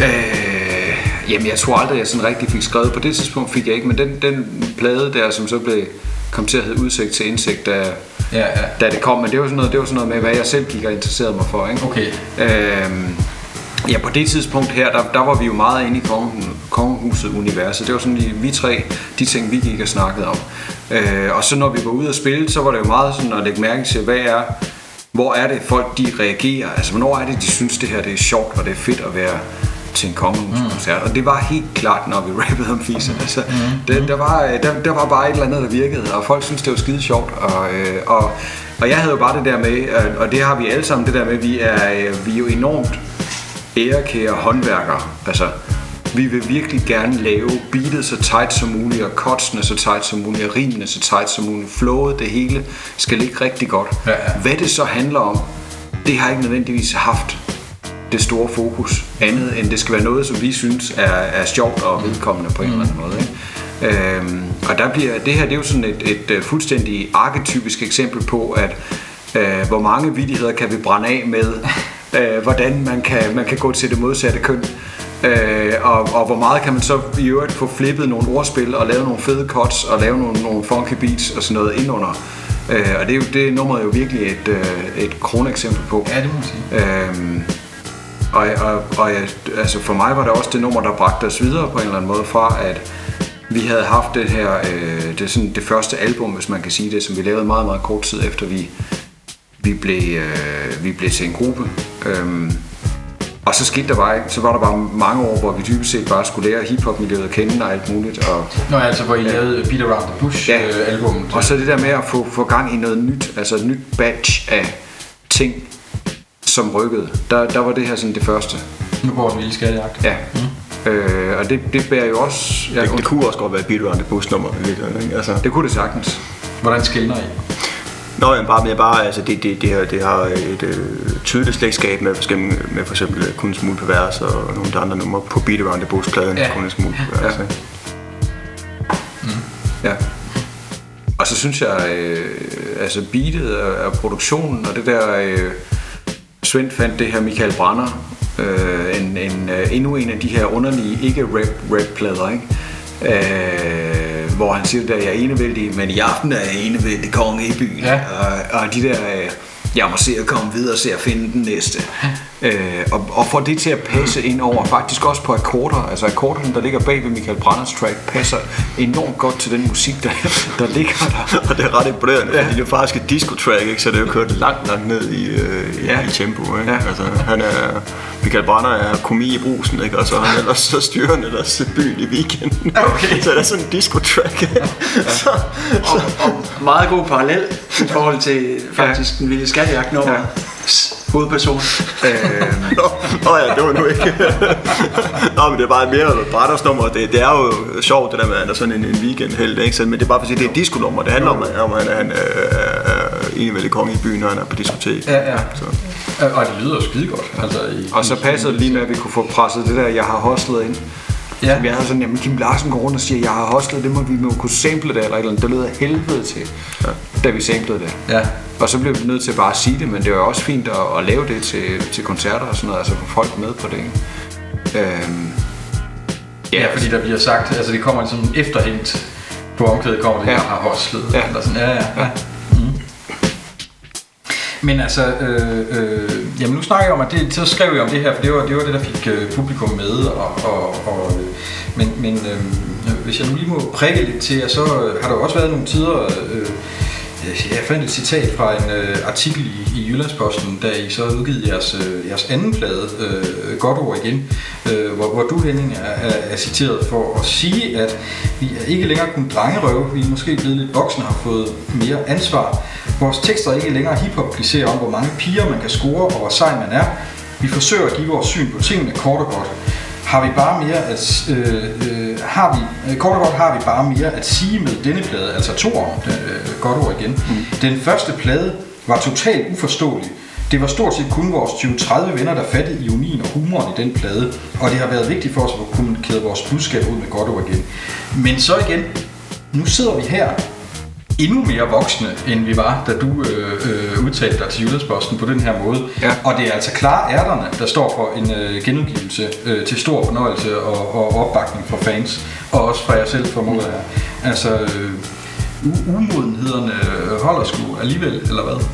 Øh, jamen, jeg tror aldrig, jeg sådan rigtig fik skrevet. På det tidspunkt fik jeg ikke, men den, den plade der, som så blev kom til at hedde Udsigt til Indsigt, da, Ja, ja. da det kom, men det var, sådan noget, det var sådan noget med, hvad jeg selv gik og interesserede mig for. Ikke? Okay. Øhm, ja, på det tidspunkt her, der, der var vi jo meget inde i kongen, kongehuset-universet. Det var sådan lige, vi tre, de ting, vi gik og snakkede om. Øh, og så når vi var ude at spille, så var det jo meget sådan at lægge mærke til, hvad er, hvor er det folk, de reagerer? Altså, hvornår er det, de synes, det her det er sjovt, og det er fedt at være til en kongehuskoncert. Mm. Og det var helt klart, når vi [laughs] rappede om fisen. Altså, mm. der, der, var, der, der var bare et eller andet, der virkede, og folk synes det var skide sjovt. Og, øh, og, og jeg havde jo bare det der med, øh, og det har vi alle sammen, det der med, vi er, øh, vi er jo enormt ærekære håndværkere. Altså, vi vil virkelig gerne lave beatet så tight som muligt, og cutsene så tight som muligt, og rimene så tight som muligt. Flowet, det hele, skal ligge rigtig godt. Ja, ja. Hvad det så handler om, det har ikke nødvendigvis haft det store fokus, andet end det skal være noget, som vi synes er, er sjovt og vedkommende på en eller anden måde. Ikke? Øhm, og der bliver, det her det er jo sådan et, et, øh, fuldstændig arketypisk eksempel på, at øh, hvor mange vidigheder kan vi brænde af med, [laughs] øh, hvordan man kan, man kan gå til det modsatte køn. Øh, og, og hvor meget kan man så i øvrigt få flippet nogle ordspil og lave nogle fede cuts og lave nogle, nogle funky beats og sådan noget indunder. Øh, og det er jo det nummer er jo virkelig et, øh, et kroneksempel på. Ja, det må man sige. Øhm, Og, og, og altså for mig var det også det nummer, der bragte os videre på en eller anden måde fra, at vi havde haft det her, øh, det, er sådan det første album, hvis man kan sige det, som vi lavede meget, meget kort tid efter vi, vi, blev, øh, vi blev til en gruppe. Øhm, og så skete der bare ikke. Så var der bare mange år, hvor vi dybest set bare skulle lære hiphop-miljøet at kende og alt muligt. Og, Nå, altså hvor I lavede Beat Around the Bush Ja. øh, album. og så det der med at få, få gang i noget nyt, altså et nyt batch af ting, som rykkede. Der, der var det her sådan det første. Nu går den vilde skattejagt. Ja. Mm. Øh, og det, det bærer jo også... Ja, Det, det kunne også godt være et Beat Around the Bush nummer. Ikke? Altså, det kunne det sagtens. Hvordan skældner I? Nå, men bare, men bare altså, det, det, det, har, det har et øh, tydeligt slægtskab med, forskellige, med for eksempel øh, Kun Smule Pervers og nogle af de andre numre på Beat Around the Bush-pladen. Ja. Ja. Kun Smule Pervers. Ja. Ja. Ja. Og så synes jeg, øh, altså beatet og, og produktionen og det der... Øh, Svend fandt det her Michael Branner, øh, en, en, øh, endnu en af de her underlige ikke-rap-rap-plader, ikke? Øh, hvor han siger der, jeg er enevældig, men i aften er jeg enevældig konge i byen. Ja. Og, og de der, øh, jeg må se at komme videre og se at finde den næste. Øh, og, og får det til at passe ind over, faktisk også på akkorder. Altså akkorderne, der ligger bag ved Michael Branders track, passer enormt godt til den musik, der, der ligger der. [laughs] Og det er ret imponerende, ja. fordi det er faktisk et disco-track, ikke? så det er jo kørt langt, langt ned i, øh, Ja. ja. i tempo. Ikke? Ja. Ja. Altså, han er, Michael Branner er komi i brusen, ikke? og så er han ellers så styrende ellers byen i weekenden. [laughs] Okay. så det er sådan en disco-track. [laughs] så, Og, og meget god parallel i forhold til faktisk den vilde skattejagt nummer. Ja. Hovedperson. Øh, Nå, nå ja, det var nu ikke. [laughs] Nå, men det er bare mere et Bratters nummer. Det, det er jo sjovt, det der med, at han er sådan en, en weekend ikke? Så, men det er bare for at sige, det er et disco-nummer. Det handler om, at- om at han, han er, er enevældig konge i byen, når han er på diskotek. Ja, ja. Så. Øh, Og det lyder jo skide godt. Altså, i, og så passede det lige med, at vi kunne få presset det der, jeg har hostlet ind. Ja. Vi havde sådan, jamen Kim Larsen går rundt og siger, jeg har hostlet, det må vi må kunne sample det, eller et eller andet. Det lød af helvede til, ja. da vi samplede det. Ja. Og så blev vi nødt til bare at sige det, men det var også fint at, at lave det til, til koncerter og sådan noget, altså få folk med på det. Øhm, Ja, fordi der bliver sagt, altså det kommer sådan efterhængt på omkvædet kommer det, Ja. ja. jeg har hostlet. Ja. Eller sådan, ja, ja, ja. Mm. Men altså, øh, øh, jamen nu snakker jeg om, at det, så skrev jeg om det her, for det var det, var det der fik øh, publikum med, og, og, og øh, men, men øh, hvis jeg nu lige må prikke lidt til, så øh, har der jo også været nogle tider, øh, Øh, jeg fandt et citat fra en øh, artikel i, i Jyllandsposten, da I så udgivet jeres, øh, jeres anden plade, øh, Godt ord igen, øh, hvor, hvor du, Henning, er, er, er citeret for at sige, at vi er ikke længere kun drengerøve, vi er måske blevet lidt voksne og har fået mere ansvar. Vores tekster er ikke længere hiphop om, hvor mange piger man kan score og hvor sej man er. Vi forsøger at give vores syn på tingene kort og godt har vi bare mere at, øh, øh, har vi, øh, kort og godt har vi bare mere at sige med denne plade, altså to år, øh, godt ord igen. Mm. Den første plade var totalt uforståelig. Det var stort set kun vores 20-30 venner, der fattede ironien og humoren i den plade, og det har været vigtigt for os at kommunikere vores budskab ud med godt ord igen. Men så igen, nu sidder vi her endnu mere voksne, end vi var, da du øh, øh, udtalte dig til Jyllandsposten på den her måde. Ja. Og det er altså klar ærterne, der står for en øh, genudgivelse øh, til stor fornøjelse og, og opbakning fra fans, og også fra jer selv, formoder jeg. Altså, øh, umodenhederne holder sgu alligevel, eller hvad?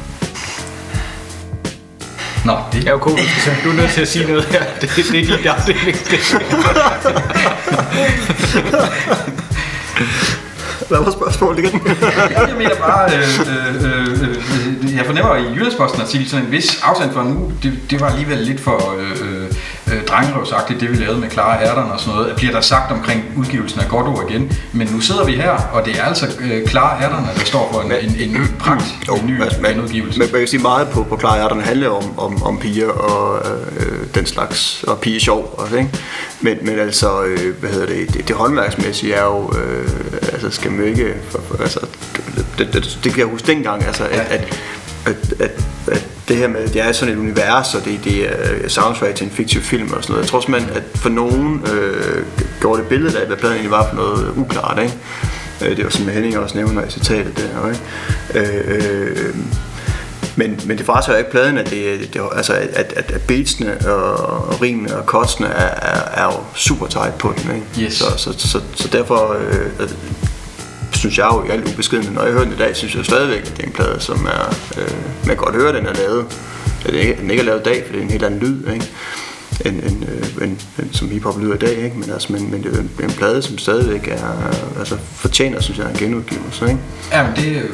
Nå, det Ja, okay, du er nødt til at sige noget her. Det, det, det er din afdeling. [laughs] Hvad var spørgsmålet igen? jeg mener bare, øh, øh, øh, øh, jeg fornemmer i Jyllandsposten artikel sådan en vis afstand for nu, det, det var alligevel lidt for øh, øh øh, drengerøvsagtigt, det vi lavede med klare ærterne og sådan noget, bliver der sagt omkring udgivelsen af godt ord igen. Men nu sidder vi her, og det er altså øh, klare ærterne, der står for en, en, en ny pragt, en ny altså, man, genudgivelse. men man kan sige meget på, på Klare Hjerterne handler om, om, om piger og øh, den slags, og pige sjov også, ikke? Men, men altså, øh, hvad hedder det, det, det håndværksmæssige er jo, øh, altså skal man jo ikke, for, for, altså, det, det, det kan jeg huske dengang, altså, at, at, at, at, at det her med, at det er sådan et univers, og det, det er soundtrack til en fiktiv film og sådan noget. Jeg tror simpelthen, at for nogen øh, gjorde det billede af, hvad pladen egentlig var for noget uklart, ikke? Øh, Det var som Henning også nævner i citatet der, ikke? Øh, øh, men, men det fratager ikke pladen, at, det, det, altså, at, at, at beatsene og, og rimene og kotsene er, er, er jo super tight på den. Ikke? Yes. Så, så, så, så derfor øh, synes jeg jo i alt ubeskedende, når jeg hører den i dag, synes jeg stadigvæk, at det er en plade, som er, øh, man godt høre, den er lavet. At den ikke, er lavet i dag, for det er en helt anden lyd. Ikke? end, end, øh, end, end som hiphop lyder i dag, ikke? Men, altså, men, men det er en, en plade, som stadigvæk er, altså fortjener, synes jeg, en genudgivelse, ikke? Ja, men det øh,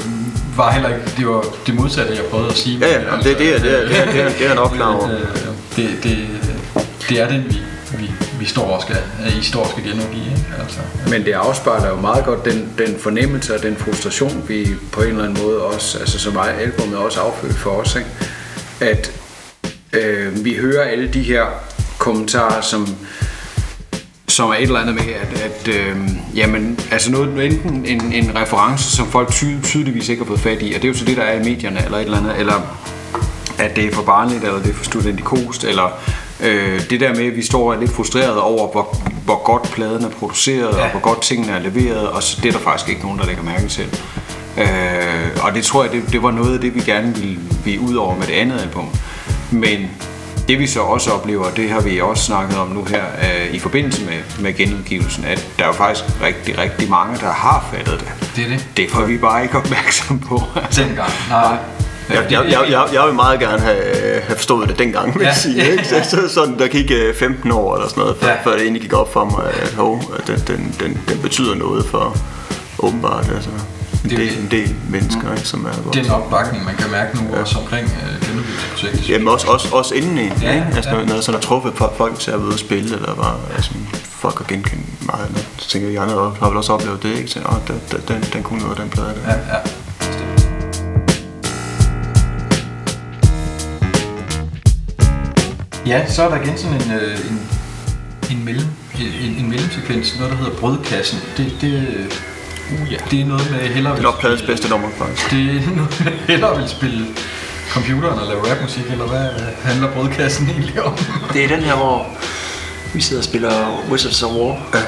var heller ikke, det var det modsatte, jeg prøvede at sige. Ja, ja, det, det, er, det, er, det, er, det, er, det er nok [laughs] klar over. Øh, Det, det, det er den, vi, vi, står og skal, øh, I står og skal genudgive, ikke? Altså. Men det afspejler jo meget godt den, den fornemmelse og den frustration, vi på en eller anden måde også, altså som albumet også affødt for os, ikke? at øh, vi hører alle de her kommentarer, som som er et eller andet med, at, at øh, jamen, altså noget, enten en, en reference, som folk ty, tydeligvis ikke har fået fat i, og det er jo så det, der er i medierne, eller et eller andet, eller at det er for barnligt, eller det er for studentikost, eller øh, det der med, at vi står og lidt frustreret over, hvor, hvor godt pladen er produceret, ja. og hvor godt tingene er leveret, og så det er der faktisk ikke nogen, der lægger mærke til. Øh, og det tror jeg, det, det var noget af det, vi gerne ville, ville ud over med det andet album. Men det vi så også oplever, det har vi også snakket om nu her øh, i forbindelse med, med genudgivelsen, at der er jo faktisk rigtig, rigtig mange, der har fattet det. Det er det. Det får vi bare ikke opmærksom på. Dengang. Nej. Jeg, jeg, jeg, jeg, jeg vil meget gerne have, have forstået det dengang, vil Ja. sige. Ikke? Så, så, sådan, der gik øh, 15 år eller sådan noget, før, Ja. ja. før det egentlig gik op for mig, at, hov, at den, den, den, den betyder noget for åbenbart altså, en, Det er del, en del mennesker, ikke, som er Den opbakning, man kan mærke nu også omkring øh, genudgivelsesprojektet. Jamen også, også, også indeni, Ja, ja, ikke? Altså ja. når, når sådan har truffet folk, folk til at være ude og spille, eller bare altså, folk har genkendt meget. Så tænker jeg, jeg har vel også oplevet det, ikke? Så, åh, den, den, den, den kunne noget, den plade der. Ja, ja. Ja, så er der igen sådan en, øh, en, en, mellem, en, en mellemsekvens, noget der hedder Brødkassen. Det, det, uh, ja. det er noget med hellere Det er nok pladens bedste nummer, faktisk. Det er [laughs] noget med hellere vil spille computeren og lave rapmusik, eller hvad handler Brødkassen egentlig om? Det er den her, hvor vi sidder og spiller Wizards of War. Ja.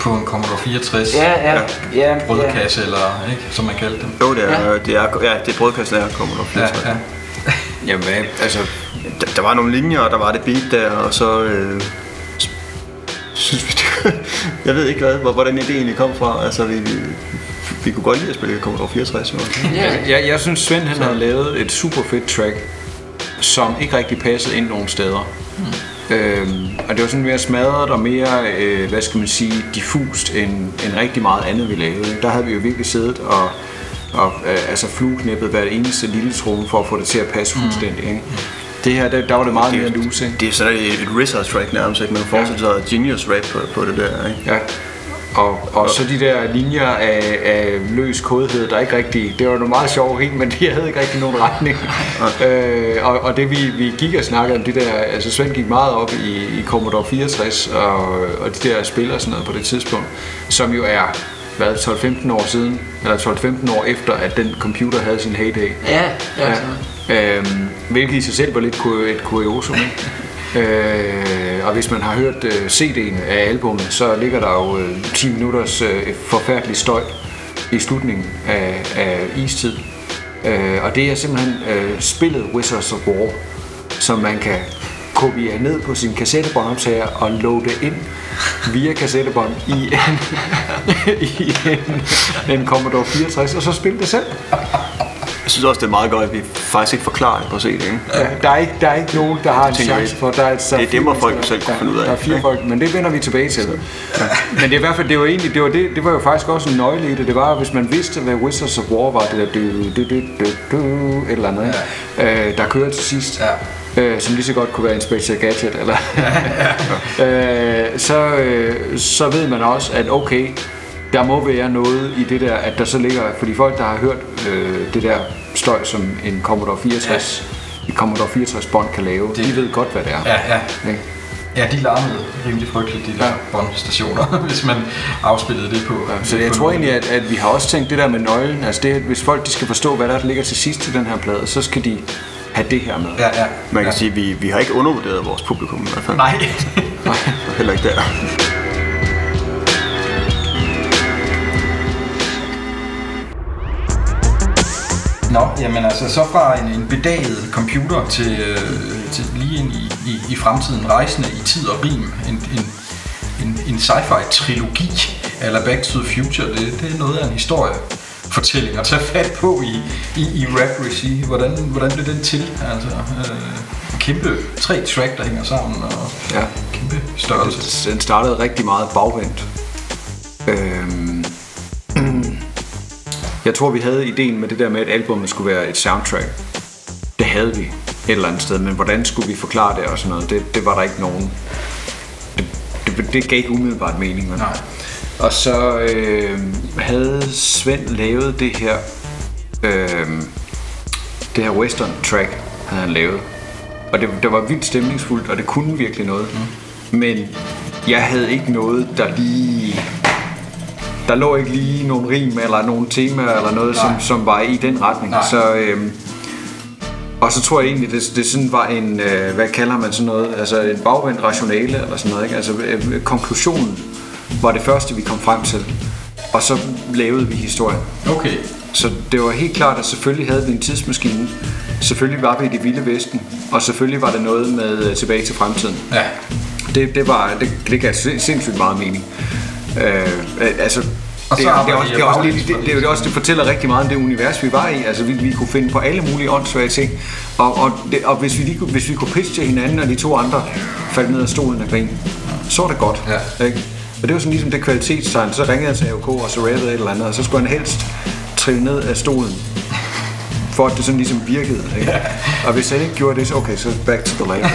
På en Commodore 64 Ja, ja, ja. brødkasse, eller ikke, som man kaldte den. Jo, det er, ja. det er, ja, det er brødkassen der kommer der Ja, flere ja. Jamen, hvad, altså, der, var nogle linjer, og der var det beat der, og så øh, synes vi, det, [laughs] jeg ved ikke, hvad, hvor- hvordan ideen egentlig kom fra. Altså, vi, vi, vi kunne godt lide at spille Commodore 64, jo. Altså, jeg, jeg synes, Svend han har lavet et super fedt track, som ikke rigtig passede ind nogen steder. Hmm. Øhm, og det var sådan mere smadret og mere, øh, hvad skal man sige, diffust end, end rigtig meget andet, vi lavede. Der havde vi jo virkelig siddet og, og øh, altså flueknippet hver eneste lille trone for at få det til at passe fuldstændig. Ikke? Det her, der, der var det meget mere loose. Ikke? Det er sådan et, et track nærmest, ikke? Man forestiller sig Genius rap på, på det der, ikke? Ja. Og, og så de der linjer af, af løs kodhed, der ikke rigtig... Det var noget meget sjovt rim, men de havde ikke rigtig nogen retning. [laughs] øh, og, og det vi, vi gik og snakkede om, det der... Altså Svend gik meget op i, i Commodore 64 og, og de der spil og sådan noget på det tidspunkt, som jo er hvad, 12-15 år siden, eller 12-15 år efter, at den computer havde sin heyday. Ja, ja. ja. Øhm, hvilket i sig selv var lidt et kuriosum. [laughs] øh, og hvis man har hørt øh, CD'en af albummet, så ligger der jo øh, 10 minutters øh, forfærdelig støj i slutningen af, af istid. Øh, og det er simpelthen øh, spillet Wizards of War, som man kan kopiere ned på sin kassettebåndoptager og loade ind via kassettebånd i en, [laughs] i en, en Commodore 64, og så spille det selv. Jeg synes også, det er meget godt, at vi faktisk ikke forklarer det på CD, ikke? Ja, der, er ikke, der er ikke nogen, der har en chance for. Der er, så Det- det må folk jo selv kunne finde ud af. Der er fire Ja. folk, men det vender vi tilbage til. Ja. Men det er i hvert fald, det var egentlig, det var, det, det var jo faktisk også en nøgle i det. Det var, hvis man vidste, hvad Wizards of War var, det der du, du, du, du, du, et eller andet, ja. øh, der kører til sidst. Ja. Øh, som lige så godt kunne være Inspector Gadget eller [laughs] [laughs] øh, så, øh, så ved man også at okay der må være noget i det der at der så ligger fordi folk der har hørt øh, det der støj som en Commodore 64 ja. Commodore 64 bånd kan lave det. de ved godt hvad det er Ja, ja. Ikke? Ja, de larmede rimelig frygteligt, de der ja. båndstationer, [laughs] hvis man afspillede det på. Så jeg tror egentlig, at, at vi har også tænkt det der med nøglen. Altså det, hvis folk de skal forstå, hvad der, er, ligger til sidst til den her plade, så skal de have det her med. Ja, ja. Man kan sige, at vi, vi har ikke undervurderet vores publikum i hvert fald. Nej. [laughs] Heller ikke der. [laughs] Nå, jamen altså, så fra en, en bedaget computer til, øh, til lige ind i, i, i fremtiden, rejsende i tid og rim, en, en, en, en sci-fi-trilogi, eller Back to the Future, det, det er noget af en historie fortælling at tage fat på i, i, i rap regi. Hvordan, hvordan blev den til? Altså, øh, kæmpe tre track, der hænger sammen, og Ja. kæmpe størrelse. Den startede rigtig meget bagvendt. Jeg tror, vi havde ideen med det der med, at albumet skulle være et soundtrack. Det havde vi et eller andet sted, men hvordan skulle vi forklare det og sådan noget, det, det var der ikke nogen... Det, det, det gav ikke umiddelbart mening. Men. Nej. Og så øh, havde Svend lavet det her, øh, det her western track, havde han lavet. Og det, det var vildt stemningsfuldt, og det kunne virkelig noget. Mm. Men jeg havde ikke noget, der lige... Der lå ikke lige nogle rim eller nogle temaer eller noget, som, som var i den retning. Nej. Så, øh, og så tror jeg egentlig, det, det sådan var en, øh, hvad kalder man sådan noget, altså en bagvendt rationale eller sådan noget. Ikke? Altså øh, konklusionen var det første, vi kom frem til. Og så lavede vi historien. Okay. Så det var helt klart, at selvfølgelig havde vi en tidsmaskine. Selvfølgelig var vi i det vilde vesten. Og selvfølgelig var det noget med øh, tilbage til fremtiden. Ja. Det, det, var, det, det gav sind- sindssygt meget mening. Øh, øh, altså, Og det, er- det, er også, det, er også, det, det. det, det, også, det fortæller rigtig meget om det univers, vi var i. Altså, vi, vi kunne finde på alle mulige åndssvage ting. Og, og, det, og hvis, vi lige, kunne- hvis vi kunne pitche til hinanden, og de to andre faldt ned af stolen af grin, så var det godt. Ja. Ikke? Og det var sådan ligesom det kvalitetstegn. Så ringede jeg til AOK, og så rappede et eller andet, og så skulle han helst trille ned af stolen for at det sådan ligesom virkede. Ikke? Og hvis han ikke gjorde det, så okay, så back to the lab. [laughs]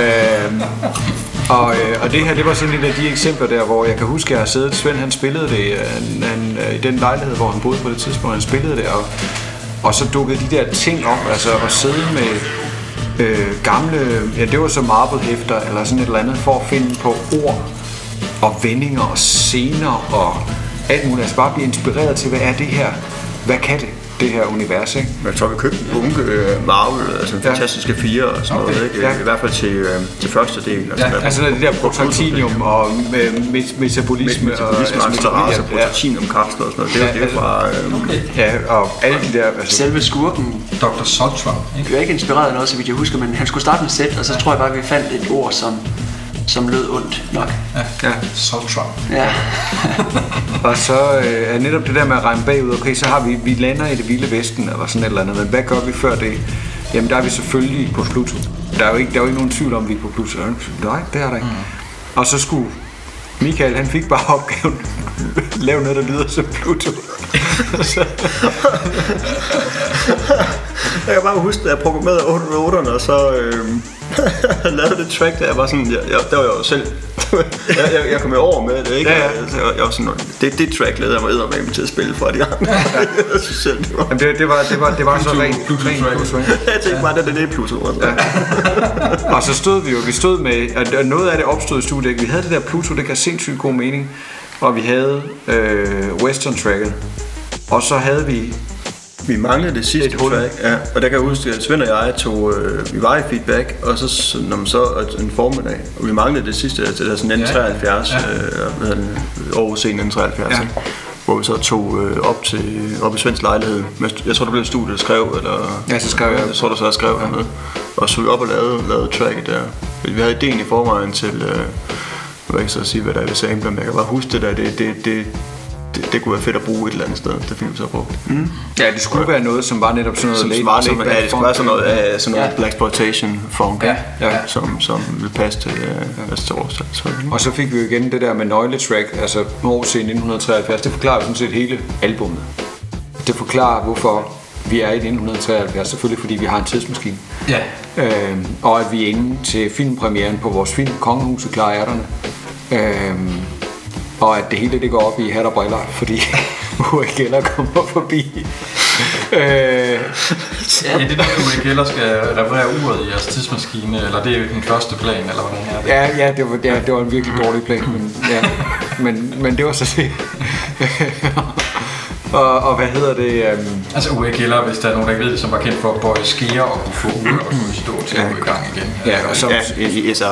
øhm, og, øh, og det her, det var sådan et af de eksempler der, hvor jeg kan huske, at jeg har siddet, Svend han spillede det øh, han, han, øh, i den lejlighed, hvor han boede på det tidspunkt, han spillede det, og, og så dukkede de der ting op, altså at sidde med øh, gamle, ja det var så marble-hæfter, eller sådan et eller andet, for at finde på ord og vendinger og scener og alt muligt. Altså bare blive inspireret til, hvad er det her? Hvad kan det, det her univers, ikke? Jeg tror, vi købte en bunke øh, Marvel, altså Ja. fantastiske fire og sådan Okay. noget, ikke? Ja. I hvert fald til, øh, til første del. Altså, Ja, hvad- altså det der protactinium og øh, met- metabolisme, Metabolisme, og accelerase, ja, proteinum, kapsler og sådan noget. Det er Ja, det er fra... Øh, Okay. ja, og alle de der... Altså, Selve skurken Dr. Soltron, ikke? Jeg er ikke inspireret af noget, så vidt jeg husker, men han skulle starte med sæt, og så tror jeg bare, at vi fandt et ord, som, som lød ondt nok. ja. Soltron. Ja. [laughs] Og så øh, er netop det der med at regne bagud, okay, så har vi, vi lander i det vilde vesten, eller sådan et eller andet, men hvad gør vi før det? Jamen der er vi selvfølgelig på Pluto. Der er jo ikke, der er jo ikke nogen tvivl om, at vi er på Pluto. Nej, det er der ikke. Mm. Og så skulle Michael, han fik bare opgaven, [laughs] lave noget, der lyder som Pluto. [laughs] Jeg kan bare huske, da jeg programmerede 808'erne, og så øh, [laughs] lavede det track, der jeg var sådan, jeg, jeg, der var jeg jo selv, [laughs] jeg, jeg, jeg kom jo over med det, ikke? Ja, ja. Så jeg, jeg var sådan, det, det track lavede jeg mig eddermame til at spille for de andre. jeg synes selv, det var... jamen, det, det, var, det, var, det var så rent ikke? Jeg tænkte bare, det er det Pluto. Altså. Og så stod vi jo, vi stod med, og noget af det opstod i studiet, vi havde det der Pluto, det gav sindssygt god mening, og vi havde øh, Western Tracket, og så havde vi, Vi manglede det sidste Et hul. track, ja, og der kan jeg huske, at Svend og jeg tog, øh, vi var i feedback, og så, når man så en formiddag, og vi manglede det sidste, altså det der sådan N73, Ja. ja. øh, hvad hedder det, Aarhus Scene N73, Ja. ja. hvor vi så tog øh, op til op i Svends lejlighed. Jeg tror, det blev studiet, der skrev, eller... Ja, så skrev jeg. Jeg tror, der så skrev hernede. Og så vi op og lavede, lavede tracket der. Vi havde ideen i forvejen til, øh, jeg vil ikke så sige, hvad der er ved sampler, men jeg kan bare huske det der, det, det, det, det, det kunne være fedt at bruge et eller andet sted. Det fik vi så brugt. Mm. ja, det skulle være noget, som var netop sådan noget Som late- var, som, ja, det skulle være sådan noget, af sådan noget Ja. Black Exploitation funk, Ja, ja. Som, som vil passe til, øh, altså til vores så, Og så fik vi jo igen det der med nøgletrack, altså år siden 1973, det forklarer jo sådan set hele albummet. Det forklarer, hvorfor vi er i 1973, selvfølgelig fordi vi har en tidsmaskine. Ja. Øhm, og at vi er inde til filmpremieren på vores film Kongehuset Klar Ærterne. Øhm, og at det hele det går op i hat og briller, fordi [laughs] Uri Geller kommer forbi. øh, Ja, det er der, Uwe Geller skal reparere uret i jeres tidsmaskine, eller det er den første plan, eller hvordan er det? ja, ja, det var, ja, det var en virkelig dårlig plan, men, ja, men, men det var så det. Og, og hvad hedder det? Um, Altså Uwe Geller, hvis der er nogen, der ikke ved det, som var kendt for at bøje skeer og kunne få uret og kunne stå til at gå i gang igen. ja, og så, Ja, altså,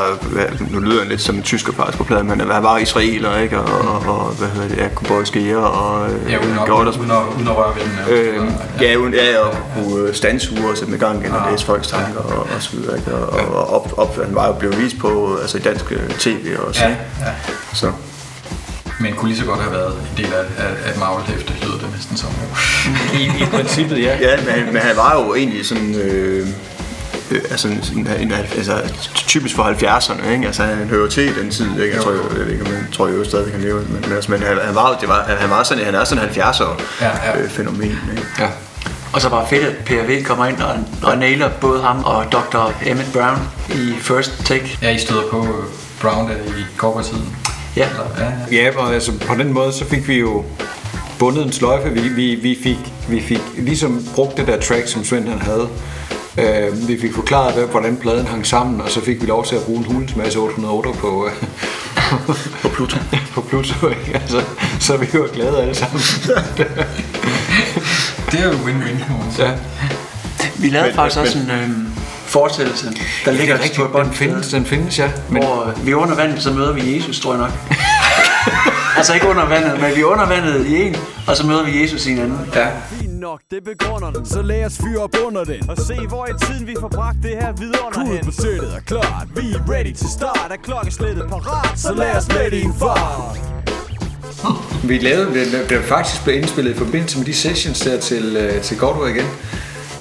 nu lyder jeg lidt som en tysker part på pladen, men han var israeler, ikke? Og, og, og hvad hedder det, ja, kunne bøje skeer og øh, Ja, uden at, uden at, uden at røre ved den. Øh, ja, uden, ja, og kunne standsure og sætte i gang igen og læse folks tanker og, og så videre. Ikke? Og, og op, op, han var jo blevet vist på altså i dansk øh, tv også. Ja, ja. Så. Men kunne lige så godt have været en del af, af, af et magelhæfte, lyder det næsten som. i, i princippet, ja. Ja, men, men han var jo egentlig sådan... Øh, øh, altså, en, en, altså, typisk for 70'erne, ikke? Altså, han hører til i den tid, ikke? Jeg tror, jeg, jeg, ved ikke, jeg tror, jeg jo stadig kan leve, men, men, altså, men han, han, var, det var, han, var sådan, han er sådan en 70'er Ja, ja. øh, fænomen, ikke? Ja. Og så bare fedt, at PRV kommer ind og, og nailer både ham og Dr. Emmett Brown i First Take. Ja, I støder på øh, Brown der i korportiden. Ja. Ja, ja. Ja, og altså på den måde, så fik vi jo bundet en sløjfe. Vi, vi, vi, fik, vi fik ligesom brugt det der track, som Svend han havde. Øh, vi fik forklaret, hvad- hvordan pladen hang sammen, og så fik vi lov til at bruge en hulens masse 808 på, øh, [laughs] På Pluto. [laughs] på Pluto. Ikke? Altså, så vi var glade alle sammen. [laughs] Det er jo win-win, ja. Vi lavede Men- faktisk men- også en øhm, forestillelse, der ligger det er rigtigt, på et bånd. den findes, den findes, ja. Men, Hvor øh, vi er under vandet, så møder vi Jesus, tror jeg nok. Altså ikke under vandet, men vi er under vandet i en, og så møder vi Jesus i en anden. ja. Fint nok, det begrunder den Så lad os fyre op under den Og se hvor i tiden vi får bragt det her videre hen på sættet er klart Vi er ready til start Er klokkeslættet parat Så lad os med i en fart Vi lavede det, det faktisk blev indspillet i forbindelse med de sessions der til, øh, til Godway igen.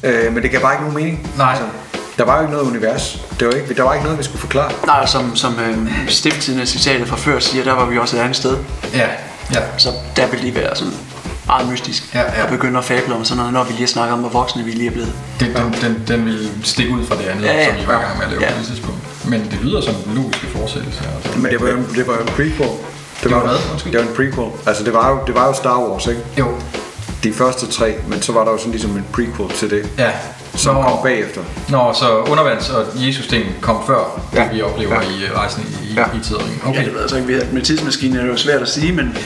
Øh, men det gav bare ikke nogen mening. Altså, Nej. Der var jo ikke noget univers. Det var ikke, der var ikke noget, vi skulle forklare. Nej, som, som øhm, stifttidende citatet fra før siger, der var vi også et andet sted. Ja, ja. Så der vil lige være sådan meget mystisk. Ja, ja. Og begynde at fable om sådan noget, når vi lige har snakket om, hvor voksne vi lige er blevet. Den, den, den, den vil stikke ud fra det andet, Ja, ja. som I var i gang med at lave Ja. på det tidspunkt. Men det lyder som en logiske fortsættelse. Altså. Men det var jo en, det var jo en prequel. Det var var, hvad? Undskyld. det var en prequel. Altså det var jo, det var jo Star Wars, ikke? Jo, De første tre, men så var der jo sådan ligesom en prequel til det, ja. som Nå, kom bagefter. Nå, så undervands- og Jesus-ting kom før, ja. Ja. det vi oplever Ja. ja. i øh, rejsen i, i, Ja. i tiden. Okay. Ja, det ved jeg så ikke. Vi- Med tidsmaskinen er det jo svært at sige, men... [laughs]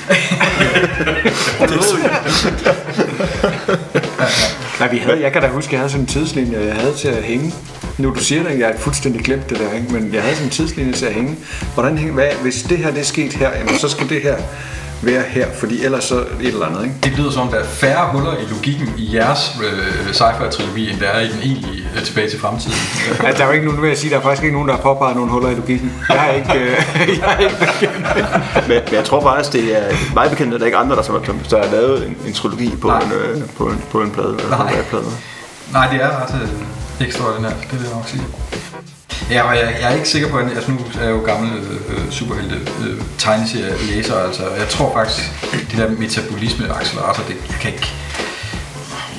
[laughs] Nej, vi havde, jeg kan da huske, at jeg havde sådan en tidslinje, jeg havde til at hænge. Nu du siger det, jeg har fuldstændig glemt det der, ikke? men jeg havde sådan en tidslinje til at hænge. Hvordan hænger, hvad, hvis det her det er sket her, jamen, så skal det her være her, fordi ellers så et eller andet. Ikke? Det lyder som, om der er færre huller i logikken i jeres øh, sci-fi-trilogi, end der er i den egentlige øh, tilbage til fremtiden. Ja, [laughs] der er jo ikke nogen, vil jeg sige, der er faktisk ikke nogen, der har påpeget nogle huller i logikken. Jeg har ikke, øh, [laughs] jeg har ikke Men, men jeg tror faktisk, det er meget bekendt, at der ikke er andre, der, som har, der har lavet en, en trilogi på Nej. en, øh, på, en, på en plade. eller Nej. på en plade. Nej, det er ret øh, ekstraordinært, det vil jeg nok sige. Ja, og jeg, jeg er ikke sikker på, at altså nu er jeg jo gammel øh, superhelte øh, tegneserielæser, altså jeg tror faktisk, det der metabolisme accelerator, det jeg kan ikke...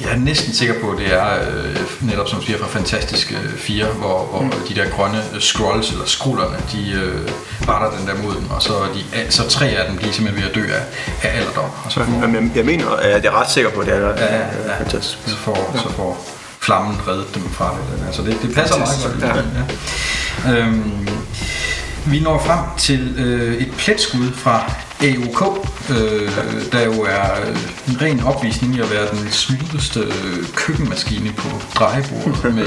Jeg er næsten sikker på, at det er øh, netop som siger fra Fantastiske 4, hvor, hvor mm. de der grønne øh, scrolls, eller skrullerne, de øh, retter den der mod dem, og så, er de, så tre af dem bliver simpelthen ved at dø af, af alderdom. Og så får, Jamen, jeg, jeg mener, at jeg er ret sikker på, at det er, ja, ja, er ja. fantastisk. Så får, så får flammen reddet dem fra det. Altså det, det passer meget godt. Ja. Ja. Øhm, vi når frem til øh, et pletskud fra AOK, øh, der jo er øh, en ren opvisning i at være den smootheste øh, køkkenmaskine på drejebordet [laughs] med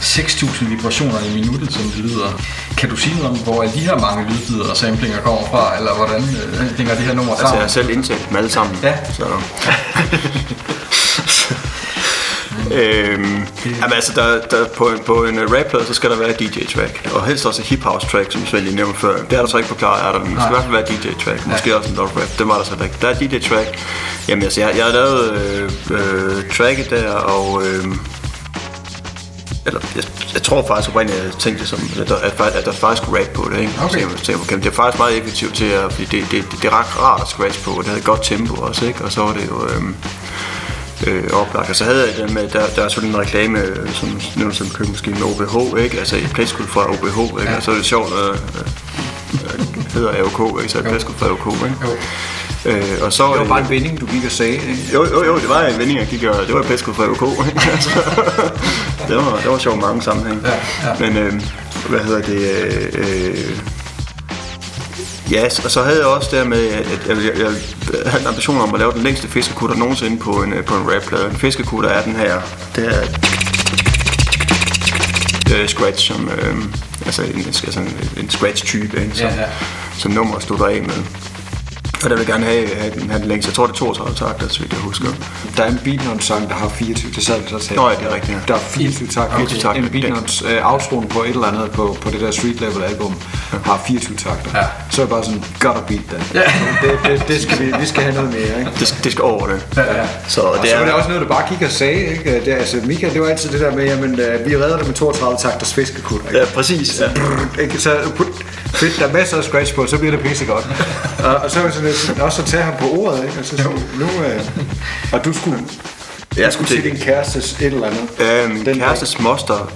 6.000 vibrationer i minuttet, som det lyder. Kan du sige noget om, hvor alle de her mange lydbider og samplinger kommer fra, eller hvordan øh, hænger det her nummer Altså, jeg sammen? har selv indtalt dem alle sammen. Ja. Så. [laughs] øhm, jamen, altså, der, der, på, en, på en rapplade, så skal der være DJ-track. Og helst også et hip-house-track, som Svend lige nævnte før. Det er der så ikke forklaret, er der, men der skal i hvert fald være DJ-track. Måske også en love rap. Det var der så ikke. Der er DJ-track. Jamen, altså, jeg, jeg har lavet øh, øh, tracket der, og... Øh, eller jeg, jeg tror faktisk oprindeligt, at jeg tænkte som, at der, at, at der faktisk skulle rap på det. Ikke? Okay. Så jeg tænkte, okay, det er faktisk meget effektivt til at, fordi det, det, det, det er ret rart at scratch på, og det havde et godt tempo også, ikke? og så var det jo øhm, øh, oplagt. Og så havde jeg den med, der, der er sådan en reklame, øh, som nævnt som køkkenmaskine med OBH, ikke? altså et plætskud fra OBH, ikke? Ja. og så er det sjovt, at øh, øh, hedder AOK, ikke? så det plætskud fra AOK. Ikke? Jo. Øh, og så Det var bare en vending, du gik og sagde. Ikke? jo, jo, jo, det var en vending, jeg gik og det var et pæskud fra OK. ikke? [laughs] Altså, det var, det var sjovt mange sammenhæng. Ja, ja. Men, øh, hvad hedder det, øh, øh, Ja, og så havde jeg også der med, at jeg, jeg, jeg havde en ambition om at lave den længste fiskekutter nogensinde på en, øh, på en rapplade. En fiskekutter er den her. Det er øh, scratch, som, øh, altså en, altså en, en scratch-type, ikke? Som, Ja, ja. som nummer slutter af med. Og der vil gerne have, have, den, have den længst. Jeg tror, det er 32 takter, så vidt jeg husker. Der er en Beatnuts-sang, der har 24. Det sad vi så til. Nå ja, det er rigtigt. Der er 24 takter. 24 takter. En Beatnuts uh, outroen på et eller andet på, på det der Street Level album har 24 takter. Ja. Så er det bare sådan, gotta beat that. Ja. Det, det, det skal vi, vi skal have noget mere, ikke? Det, skal- det skal over det. Ja, ja. Så Og det så var det er, også noget, du bare kigger og sagde, ikke? Det, altså, Michael, det var altid det der med, jamen, uh, vi redder det med 32 takters fiskekutter. ikke? ja, præcis. Ja. Ikke? Så put, fedt, der er masser af scratch på, så bliver det pissegodt. [laughs] og, og så var det sådan lidt, også at tage ham på ordet, ikke? Og så sige, nu, øh, og du skulle, Jeg skulle se din kærestes et eller andet. Øhm, Den kærestes moster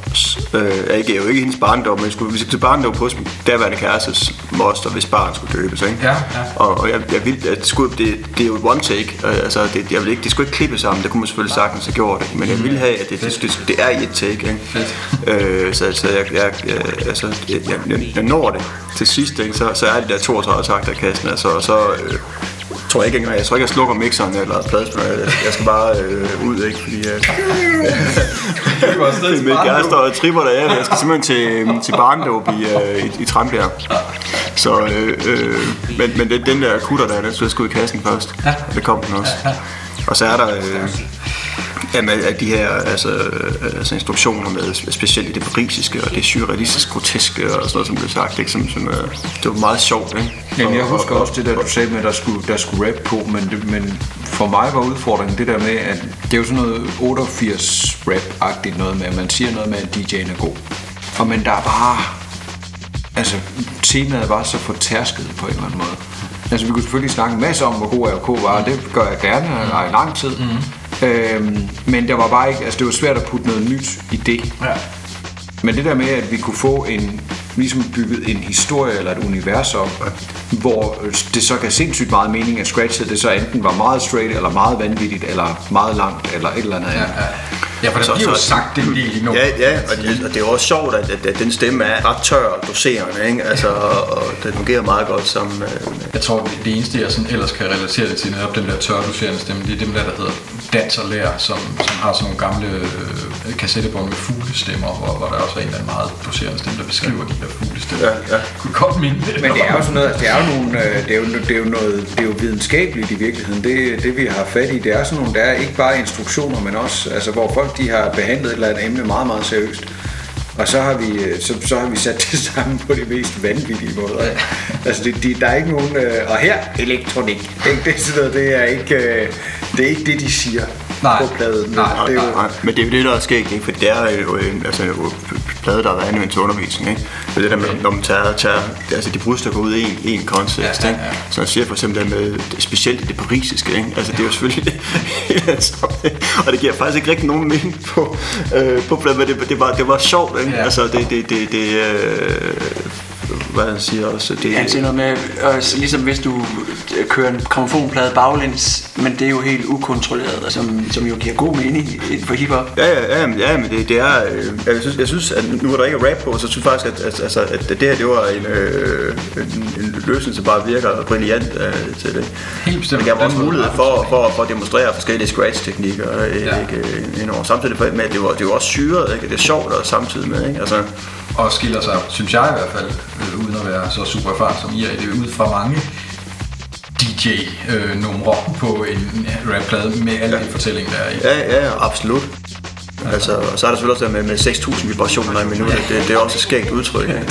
øh, er ikke, er jo ikke hendes barndom, men jeg skulle, vi skal til barndom hos min daværende kærestes moster, hvis barn skulle døbes. Ikke? Ja, ja. Og, og jeg, jeg vil, at det, skulle, det, det er jo et one take, øh, altså det, jeg vil ikke, det skulle ikke klippe sammen, det kunne man selvfølgelig sagtens have gjort, ikke? men jeg ville have, at det, det, det, det er i et take. Ikke? [laughs] Øh, så så jeg, jeg, jeg, altså, jeg, jeg, jeg, når det til sidst, ikke? Så, så er det der 32 takter i kassen, altså, og så... Øh, tror jeg ikke engang, jeg tror ikke, jeg slukker mixeren eller pladespilleren. Jeg, jeg skal bare øh, ud, ikke? Fordi øh, [laughs] [laughs] min kæreste og tripper derhjemme. Jeg skal simpelthen til, til barndåb i, øh, i, i Tranbjerg. Så, øh, øh, men, men den, den der kutter der, den skulle jeg sgu i kassen først. Ja. Det kom den også. Og så er der øh, jamen, at de her altså, øh, altså instruktioner med specielt i det parisiske og det surrealistisk groteske og sådan noget, som blev sagt. Ikke? Som, som, øh, det var meget sjovt. Ikke? Jamen, jeg husker og- også det der, du sagde med, at der skulle, der skulle rap på, men, det, men for mig var udfordringen det der med, at det er jo sådan noget 88 rap-agtigt noget med, at man siger noget med, at DJ'en er god. Og men der er bare, altså temaet var så fortærsket på en eller anden måde. Altså vi kunne selvfølgelig snakke en masse om, hvor god RK var, og det gør jeg gerne, og i lang tid. Mm. Øhm, men der var bare ikke, altså det var svært at putte noget nyt i det. Ja. Men det der med, at vi kunne få en, ligesom bygget en historie eller et univers op, hvor det så gav sindssygt meget mening, at scratchet det så enten var meget straight, eller meget vanvittigt, eller meget langt, eller et eller andet andet. Ja, ja for der Så- bliver jo så- sagt en del nu. Ja, ja og, det, og det er jo også sjovt, at, at, at den stemme er ret tør og doserende, ikke? Altså, og, og den fungerer meget godt som... Øh, Jeg tror, det- det eneste, jeg sådan ellers kan relatere det til, netop den der tørredoserende stemme, det er dem der, der hedder Dans og Lær, som, som har sådan nogle gamle øh, kassettebånd med fuglestemmer, hvor, hvor der også er en eller anden meget doserende stemme, der beskriver de der fuglestemmer. Ja, ja. Kunne godt minde det. Men det er jo sådan noget, det er jo nogle, øh, det er jo, det er jo noget, det er jo videnskabeligt i virkeligheden. Det, det vi har fat i, det er sådan nogle, der er ikke bare instruktioner, men også, altså hvor folk de har behandlet et eller andet emne meget, meget seriøst. Og så har vi, øh, så, så har vi sat det [laughs] sammen på de mest vanvittige måder. Altså, det, de, der er ikke nogen... Øh, og her, elektronik. Det, det, er sådan noget, det, er ikke, øh, det er ikke det, de siger Nej. på pladen. Nej, det er jo, Nej, men det er jo det, der er sket, ikke? For det er jo en altså, en plade, der har været anvendt til undervisning. Ikke? Det er det der med, når man tager, tager altså de brudstykker ud i en, en kontekst. Ja, ja, Ikke? ja. Så jeg siger for eksempel det med, det- specielt det parisiske. Ikke? Altså, det er jo selvfølgelig [laughs] det Og det giver faktisk ikke rigtig nogen mening på, øh, på pladen, men det, det, var, det var sjovt. Ikke? Ja. Altså, det, det, det, det øh, hvad han siger også, det, Han siger noget med, øh, ligesom hvis du øh, kører en gramofonplade baglæns, men det er jo helt ukontrolleret, og som, som jo giver god mening for hiphop. Ja, ja, ja, men- ja men det, det er... Øh, jeg, synes, jeg synes, at nu hvor der ikke er rap på, så synes jeg faktisk, at, altså, at det her det var en, øh, en, en løsning, som bare virker brilliant øh, til det. Helt bestemt. Det gav også mulighed for, for, for at demonstrere forskellige scratch-teknikker øh, Ja. ikke, øh, indover. Samtidig med, at det var, det var også syret, ikke? det er sjovt og samtidig med. Ikke? Altså, og skiller sig, synes jeg i hvert fald, øh, uden at være så super erfaren som I er, det er ud fra mange DJ-numre på en rapplade med alle de fortællinger, der er i. ja, ja, absolut. Altså, og så er der selvfølgelig også det med, med 6.000 vibrationer i minuttet. Det, det er også et skægt udtryk. Ikke?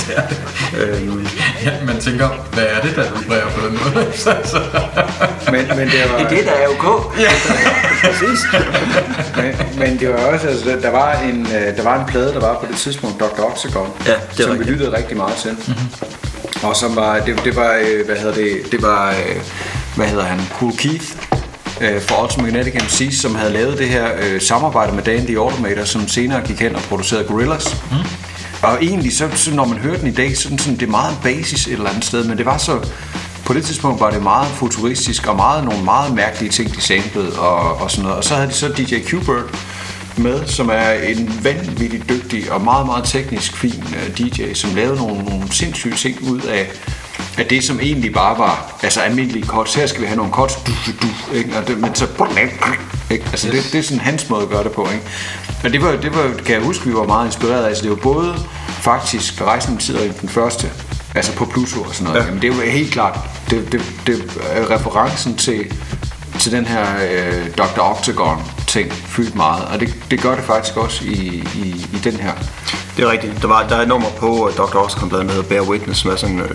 Øhm, Ja, man tænker, hvad er det, der vibrerer på den måde? [laughs] Så- så- men, men det var, Det der er jo OK. præcis. men, men det var også, altså, der- var en, øh, der var en plade, der var på det tidspunkt, Dr. Oxygon, Ja, det er som vi rigtigt. lyttede rigtig meget til. Mm-hmm. Og som var, det, det var, øh, hvad hedder det, det var, øh, hvad hedder han, Cool Keith øh, fra Ultimate Magnetic MC's, som havde lavet det her øh, samarbejde med Dan The Automator, som senere gik hen og producerede Gorillaz. Mm. Og egentlig, så, så når man hører den i dag, så er sådan, det er meget basis et eller andet sted, men det var så, på det tidspunkt var det meget futuristisk, og meget, nogle meget mærkelige ting, de samplede og, og sådan noget. Og så havde de så DJ Q-Bird, med, som er en vanvittigt dygtig og meget, meget teknisk fin uh, DJ, som lavede nogle, nogle sindssyge ting ud af, af det, som egentlig bare var altså almindelige cuts. Her skal vi have nogle cuts, du, du, du, ikke? Og det, men så... Ikke? Altså, det, det er sådan hans måde at gøre det på. Ikke? Men det var, det var, kan jeg huske, vi var meget inspireret af. Altså, det var både faktisk Rejsen med tid og den første altså på Pluto og sådan noget. Ja. Jamen, det er jo helt klart, det, det, det er referencen til, til den her øh, Dr. Octagon ting fyldt meget, og det, det gør det faktisk også i, i, i den her. Det er rigtigt. Der, var, der er et nummer på uh, Dr. Oscar-bladet, der hedder Bear Witness, som er, sådan, øh,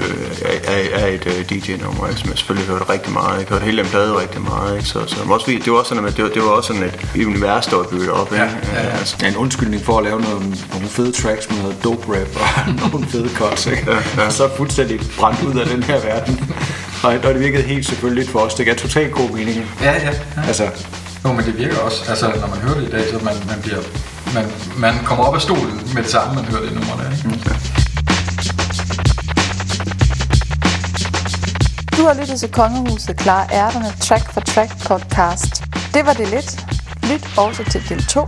er, er et uh, DJ-nummer, som jeg selvfølgelig hørte rigtig meget. Jeg hørte hele den plade rigtig meget. Ikke? Så, så også, det var også sådan, at det var, det var også sådan et univers, der var bygget op. Ikke? Ja, ja, ja. Altså, en undskyldning for at lave nogle, nogle fede tracks med noget dope rap og [laughs] nogle fede cuts. Ikke? Ja, ja. Og så fuldstændig brændt ud af den her verden. Og, og det virkede helt selvfølgelig for os. Det gav totalt god mening. Ja, ja. ja. Altså, jo, men det virker også, altså når man hører det i dag, så man, man bliver man, man kommer op af stolen med det samme, man hører det nummer der. Ikke? Okay. Du har lyttet til Kongehuset Klar Ærterne Track for Track podcast. Det var det lidt. Lyt også til del 2.